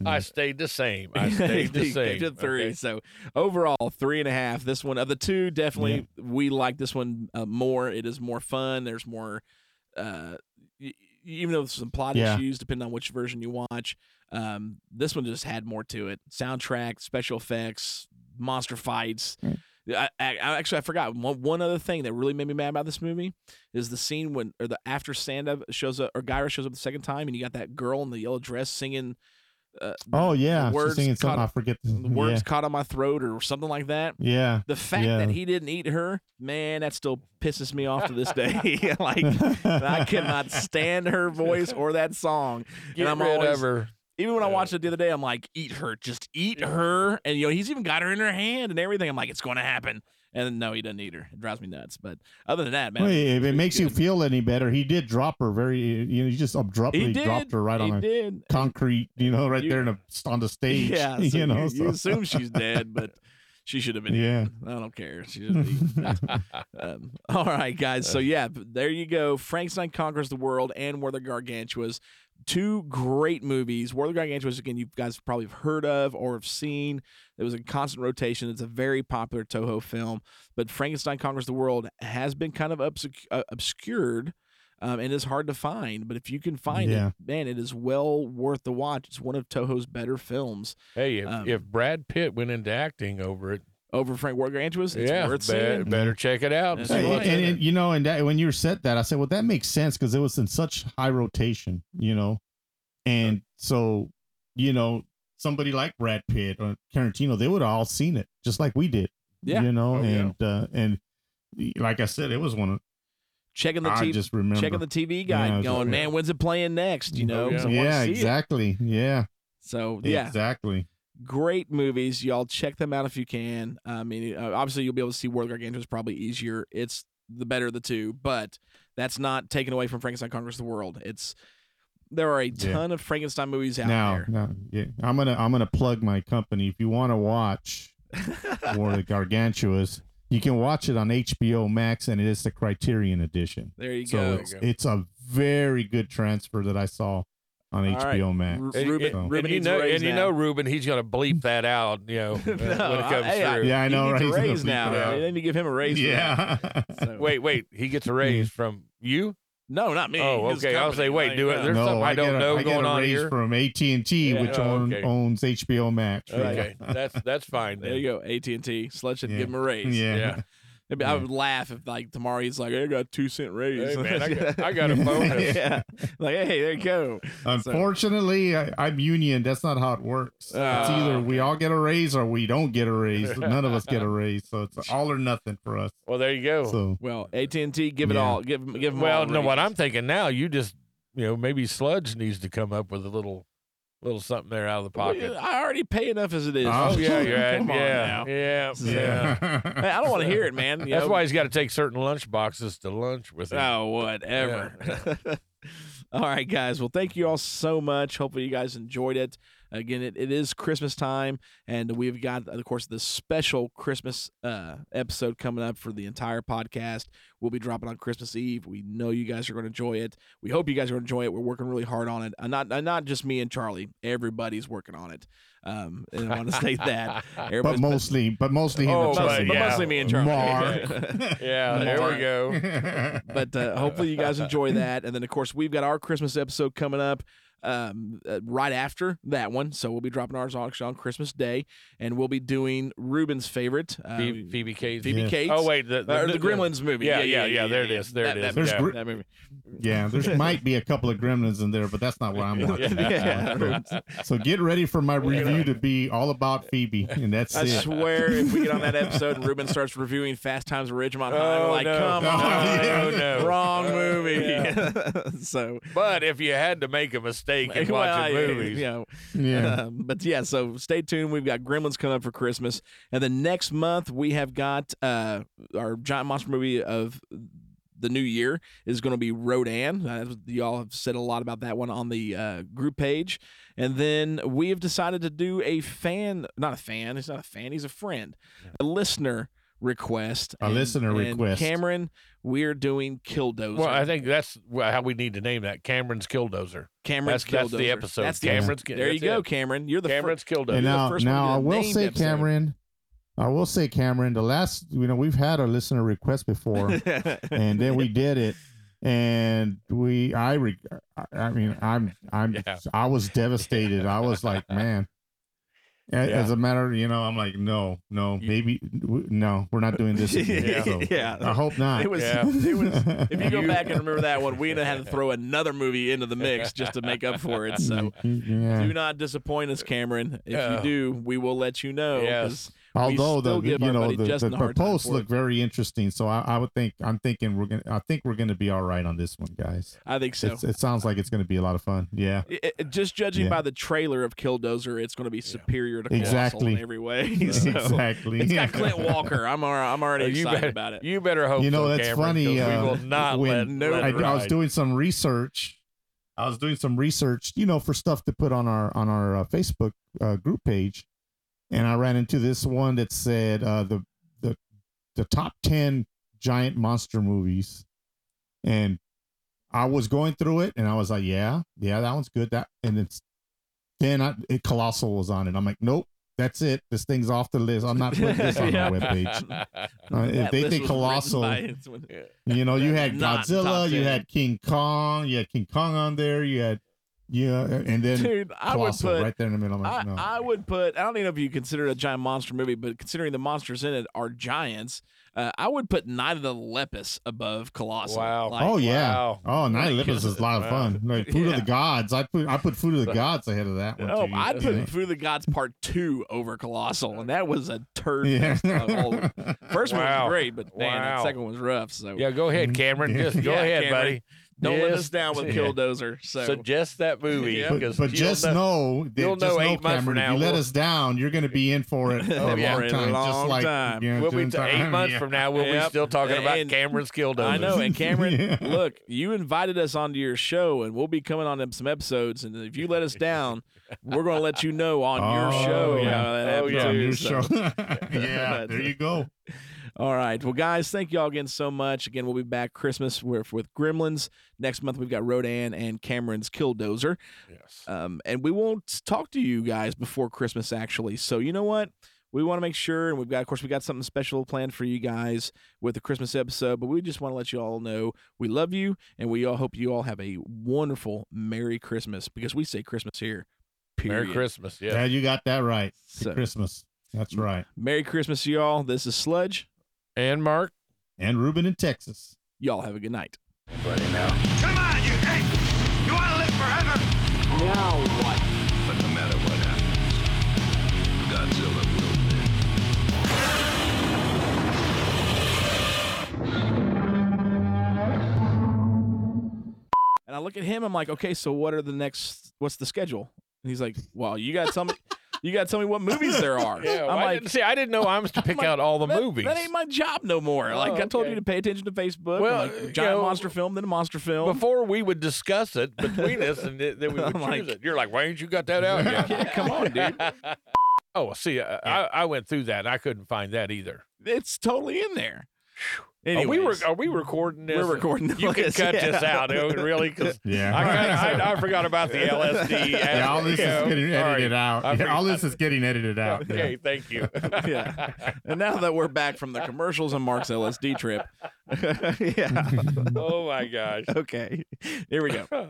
I stayed the same. I stayed the same.
gave it three.
Okay.
So overall, three and a half. This one of the two, definitely we like this one uh, more. It is more fun. There's more, uh, y- even though there's some plot
Yeah.
issues, depending on which version you watch. Um, this one just had more to it. Soundtrack, special effects, monster fights.
Mm.
I, I, I actually I forgot one, one other thing that really made me mad about this movie is the scene when or the after Sanda shows up or Gyra shows up the second time and you got that girl in the yellow dress singing. Uh,
Oh yeah,
words
she's singing something.
caught-
I forget the,
the words caught on my throat or something like that.
Yeah, yeah.
The fact
Yeah.
that he didn't eat her, man, that still pisses me off to this day. like I cannot stand her voice or that song.
Get
and I'm
rid
always,
of her.
even when I watched it the other day, I'm like, eat her, just eat her. And you know, he's even got her in her hand and everything. I'm like, it's going to happen. And no, he doesn't eat her. It drives me nuts. But other than that, man,
Well, if it makes you feel any better, he did drop her very. You know, he just abruptly
he
dropped her right
he
on
did.
concrete. You know, right
You-
there in a, on the stage.
Yeah, so
you know.
you, you
so-
assume she's dead, but she should have been.
Yeah.
eaten. I don't care. She should have been eaten. um, all right, guys. So yeah, there you go. Frankenstein conquers the world and of the Gargantuas. Two great movies. War of the Gargantuas, again, you guys probably have heard of or have seen. It was a constant rotation. It's a very popular Toho film. But Frankenstein conquers the world has been kind of obsc- uh, obscured. Um, and is hard to find, but if you can find
Yeah.
it, man, it is well worth the watch. It's one of Toho's better films.
Hey, if,
Um,
if Brad Pitt went into acting over it,
Over Frank War of the it's
yeah,
worth
be-
seeing.
better check it out. and
And,
right.
and, and, you know, and that when you said that, I said, well, that makes sense because it was in such high rotation, you know, and so you know, somebody like Brad Pitt or Tarantino, they would have all seen it just like we did,
Yeah.
you know,
Oh, yeah.
and uh, and like I said, it was one of
Checking the TV,
just remember
checking the TV guide,
Yeah,
going,
yeah.
man, when's it playing next? You know,
yeah.
'cause
yeah,
see it.
exactly, yeah,
So yeah,
exactly.
Great movies. Y'all check them out if you can. I mean, uh, obviously you'll be able to see War of the Gargantuas probably easier. It's the better of the two, but that's not taken away from Frankenstein Conquers the World. It's there are a
Yeah.
ton of Frankenstein movies out
Now,
there.
now, yeah, I'm gonna I'm gonna plug my company. If you want to watch War of the Gargantuas, you can watch it on HBO Max, and it is the Criterion edition.
there you
So
go.
it's, it's a very good transfer that I saw on
All right.
HBO Max.
R-
And,
Ruben,
and-
Ruben
and you know, and you
now.
know, Ruben, he's gonna bleep that out. You know, uh, when it
No,
comes
I- hey, I-
through.
Yeah, I know,
he
right?
needs
He's
a
gonna
raise
bleep
now.
it out.
They need to give him a raise. for that.
Yeah.
So-
Wait, wait, he gets a raise from you.
No, not me.
Oh, okay. I'll say, wait, do it. There's
no,
something I
get
don't
a,
know
I
going
a
on
raise
here.
from AT and T,
Yeah.
which
Oh, okay.
owns HBO Max.
Okay, that's that's fine.
There you go. AT and T. Sledge should
Yeah.
give him a raise.
Yeah.
Yeah.
I would laugh if like tomorrow he's like, I got a two cent raise.
Hey, man, I got, I got a bonus.
yeah. Like, hey, there you go.
Unfortunately, I, I'm union. That's not how it works. it's
Oh,
either we all get a raise or we don't get a raise. None of us get a raise, so it's all or nothing for us.
Well, there you go.
So
Well, AT and T, give it
Yeah.
all. Give him. Give him
well,
all
no, what. I'm thinking now, you just, you know, maybe Sludge needs to come up with a little, little something there out of the pocket.
I already pay enough as it is.
Oh,
yeah, you're right.
Come on
yeah,
now.
yeah, yeah,
Hey, I don't want to hear it, man. You
That's
know?
why he's got to take certain lunch boxes to lunch with him.
Oh, whatever. all right, guys. Well, thank you all so much. Hopefully, you guys enjoyed it. Again, it, it is Christmas time, and we've got, of course, this special Christmas uh, episode coming up for the entire podcast. We'll be dropping on Christmas Eve. We know you guys are going to enjoy it. We hope you guys are going to enjoy it. We're working really hard on it. Uh, not uh, not just me and Charlie. Everybody's working on it. Um, and I want to say that.
but
Everybody's put-
mostly, but mostly him
Oh,
and
but
mostly,
Charlie.
but
yeah.
mostly me and Charlie.
Mark.
Yeah, there we go.
but uh, hopefully you guys enjoy that. And then, of course, we've got our Christmas episode coming up um, uh, right after that one. So we'll be dropping ours on, on Christmas Day, and we'll be doing Ruben's favorite, uh,
Phoebe, Phoebe Cates.
Phoebe
Yeah.
Cates.
Oh wait, the,
Uh, or the Gremlins movie.
Yeah, yeah, yeah. There it is. There
that,
it is.
That,
There's
that,
gr-
that movie.
yeah, there might be a couple of gremlins in there, but that's not what I'm watching.
Yeah.
So get ready for my review to be all about Phoebe, and that's
I
it.
I swear, if we get on that episode and Ruben starts reviewing Fast Times at Ridgemont High,
Oh,
like,
no.
come
Oh,
on,
yeah.
no.
wrong
Oh,
movie.
yeah.
so,
But if you had to make a mistake in
well,
watching
yeah,
movies,
you know,
yeah.
Um, but yeah, so stay tuned. We've got Gremlins coming up for Christmas, and then next month we have got uh, our giant monster movie of the new year is going to be Rodan. Uh, y'all have said a lot about that one on the uh, group page, and then we have decided to do a fan, not a fan. He's not a fan. He's a friend, a listener request.
A
And-
listener
and
request.
Cameron, we're doing Killdozer.
well, I think that's how we need to name that. Cameron's Killdozer.
Cameron's
that's- that's the episode.
That's the
Cameron's
episode. There you go,
it.
Cameron. You're the fir-
Cameron's Killdozer.
And now,
first one to
now
do
I
a
will say,
episode.
Cameron, I will say, Cameron, the last, you know, we've had a listener request before, and then we did it, and we, I, re, I- I mean, I'm, I'm,
Yeah.
I was devastated. I was like, man. A-
Yeah.
As a matter, you know, I'm like, no, no, maybe, no, we're not doing this again.
Yeah.
So,
Yeah.
I hope not.
It was.
Yeah.
It was. If you go back and remember that one, we'd had to throw another movie into the mix just to make up for it. So
yeah.
do not disappoint us, Cameron. If
Yeah.
you do, we will let you know.
Yes.
'Cause
Although the you know the, the,
a
the
hard
posts look
it.
very interesting, so I, I would think I'm thinking we're gonna I think we're gonna be all right on this one, guys.
I think so.
It's, it sounds like it's gonna be a lot of fun. Yeah,
It- it- just judging
Yeah.
by the trailer of Killdozer, it's going to be superior to Colossal
Exactly.
in every way. So,
exactly.
It's got Clint Walker. I'm al- I'm already
you
excited
better,
about it.
You better hope.
You know,
so,
that's
Cameron,
funny,
'cause
uh,
we will not
when
let.
No,
I, I was doing some research. I was doing some research, you know, for stuff to put on our on our uh, Facebook uh, group page, and I ran into this one that said uh, the the the top ten giant monster movies, and I was going through it, and I was like, yeah, yeah, that one's good. That and it's then I, it, Colossal was on it. I'm like, nope, that's it. This thing's off the list. I'm not putting this on
Yeah.
our webpage. Uh, if they think Colossal,
by-
you know, you had Godzilla, you had King Kong, you had King Kong on there, you had yeah, and then
Dude, I would
Colossal
put
right there in the middle. I'm
I,
no.
I would put. I don't even know if you consider it a giant monster movie, but considering the monsters in it are giants, uh, I would put Night of the Lepus above Colossal.
Wow.
Like,
oh yeah,
wow.
oh Night of
the
Lepus is a lot of
wow.
fun. Like Food of the Gods, I put I put Food of the Gods ahead of that one.
Oh,
too.
I'd
Yeah.
put Food of the Gods Part Two over Colossal, and that was a turd.
Yeah.
fest of all of them. First one was great, but man, that second one was rough. So
Yeah, go ahead, Cameron. Just go
Yeah,
ahead,
Cameron.
buddy.
Don't let us down with
Yeah.
Killdozer. So
Suggest that movie.
Yeah.
But, but just know, that-
you'll
just
know eight months from
Cameron,
now
If you let
we'll-
us down, you're going to be in for it for a
yeah.
long
For a
time.
long
just like
time.
you know,
We'll be
doing
t-
time-
eight months
yeah.
from now. We'll
Yep.
be still talking about
And-
Cameron's Killdozer.
I know, and Cameron,
Yeah.
look, you invited us onto your show, and we'll be coming on some episodes. And if you let us down, we're going to let you know on your
Oh,
show.
yeah.
how that
Oh, yeah.
too,
on your
so-
show. yeah, there you go.
All right. Well, guys, thank you all again so much. Again, we'll be back Christmas with, with Gremlins. Next month, we've got Rodan and Cameron's Killdozer.
Yes.
Um, and we won't talk to you guys before Christmas, actually. So, you know what? we want to make sure, and we've got, of course, we got something special planned for you guys with the Christmas episode. But we just want to let you all know we love you, and we all hope you all have a wonderful Merry Christmas because we say Christmas here. Period.
Merry Christmas. Yeah.
Yeah, you got that right.
So-
Christmas. That's right.
Merry Christmas, y'all. This is Sludge.
And Mark.
And Ruben in Texas.
Y'all have a good night.
Come on, you hey! You want to live forever?
Now what? But no matter what happens, Godzilla will win.
And I look at him. I'm like, okay, so what are the next? What's the schedule? And he's like, well, you got to tell me. You got to tell me what movies there are.
Yeah, well,
I'm
I
like,
didn't, see, I didn't know I was to pick
like,
out all the
that,
movies.
That ain't my job no more. like
Oh,
I told
okay.
you to pay attention to Facebook.
Well,
like,
you
giant
know,
monster film, then a monster film.
Before we would discuss it between us, and th- then we would
I'm
choose
like-
it. You're like, why ain't you got that out yet?
Yeah, come on, dude.
oh, see, I, I, I went through that. I couldn't find that either.
it's totally in there.
Are we,
Anyways,
are we recording this?
We're recording
You can cut
yeah.
this out, oh, really? Because
Yeah.
I, kinda, I, I forgot about the LSD.
Yeah, all this is
know.
getting
All right.
edited out. Yeah, all this is getting edited out.
Okay, thank you.
yeah. And now that we're back from the commercials and Mark's LSD trip, yeah.
oh my gosh.
Okay. Here we go.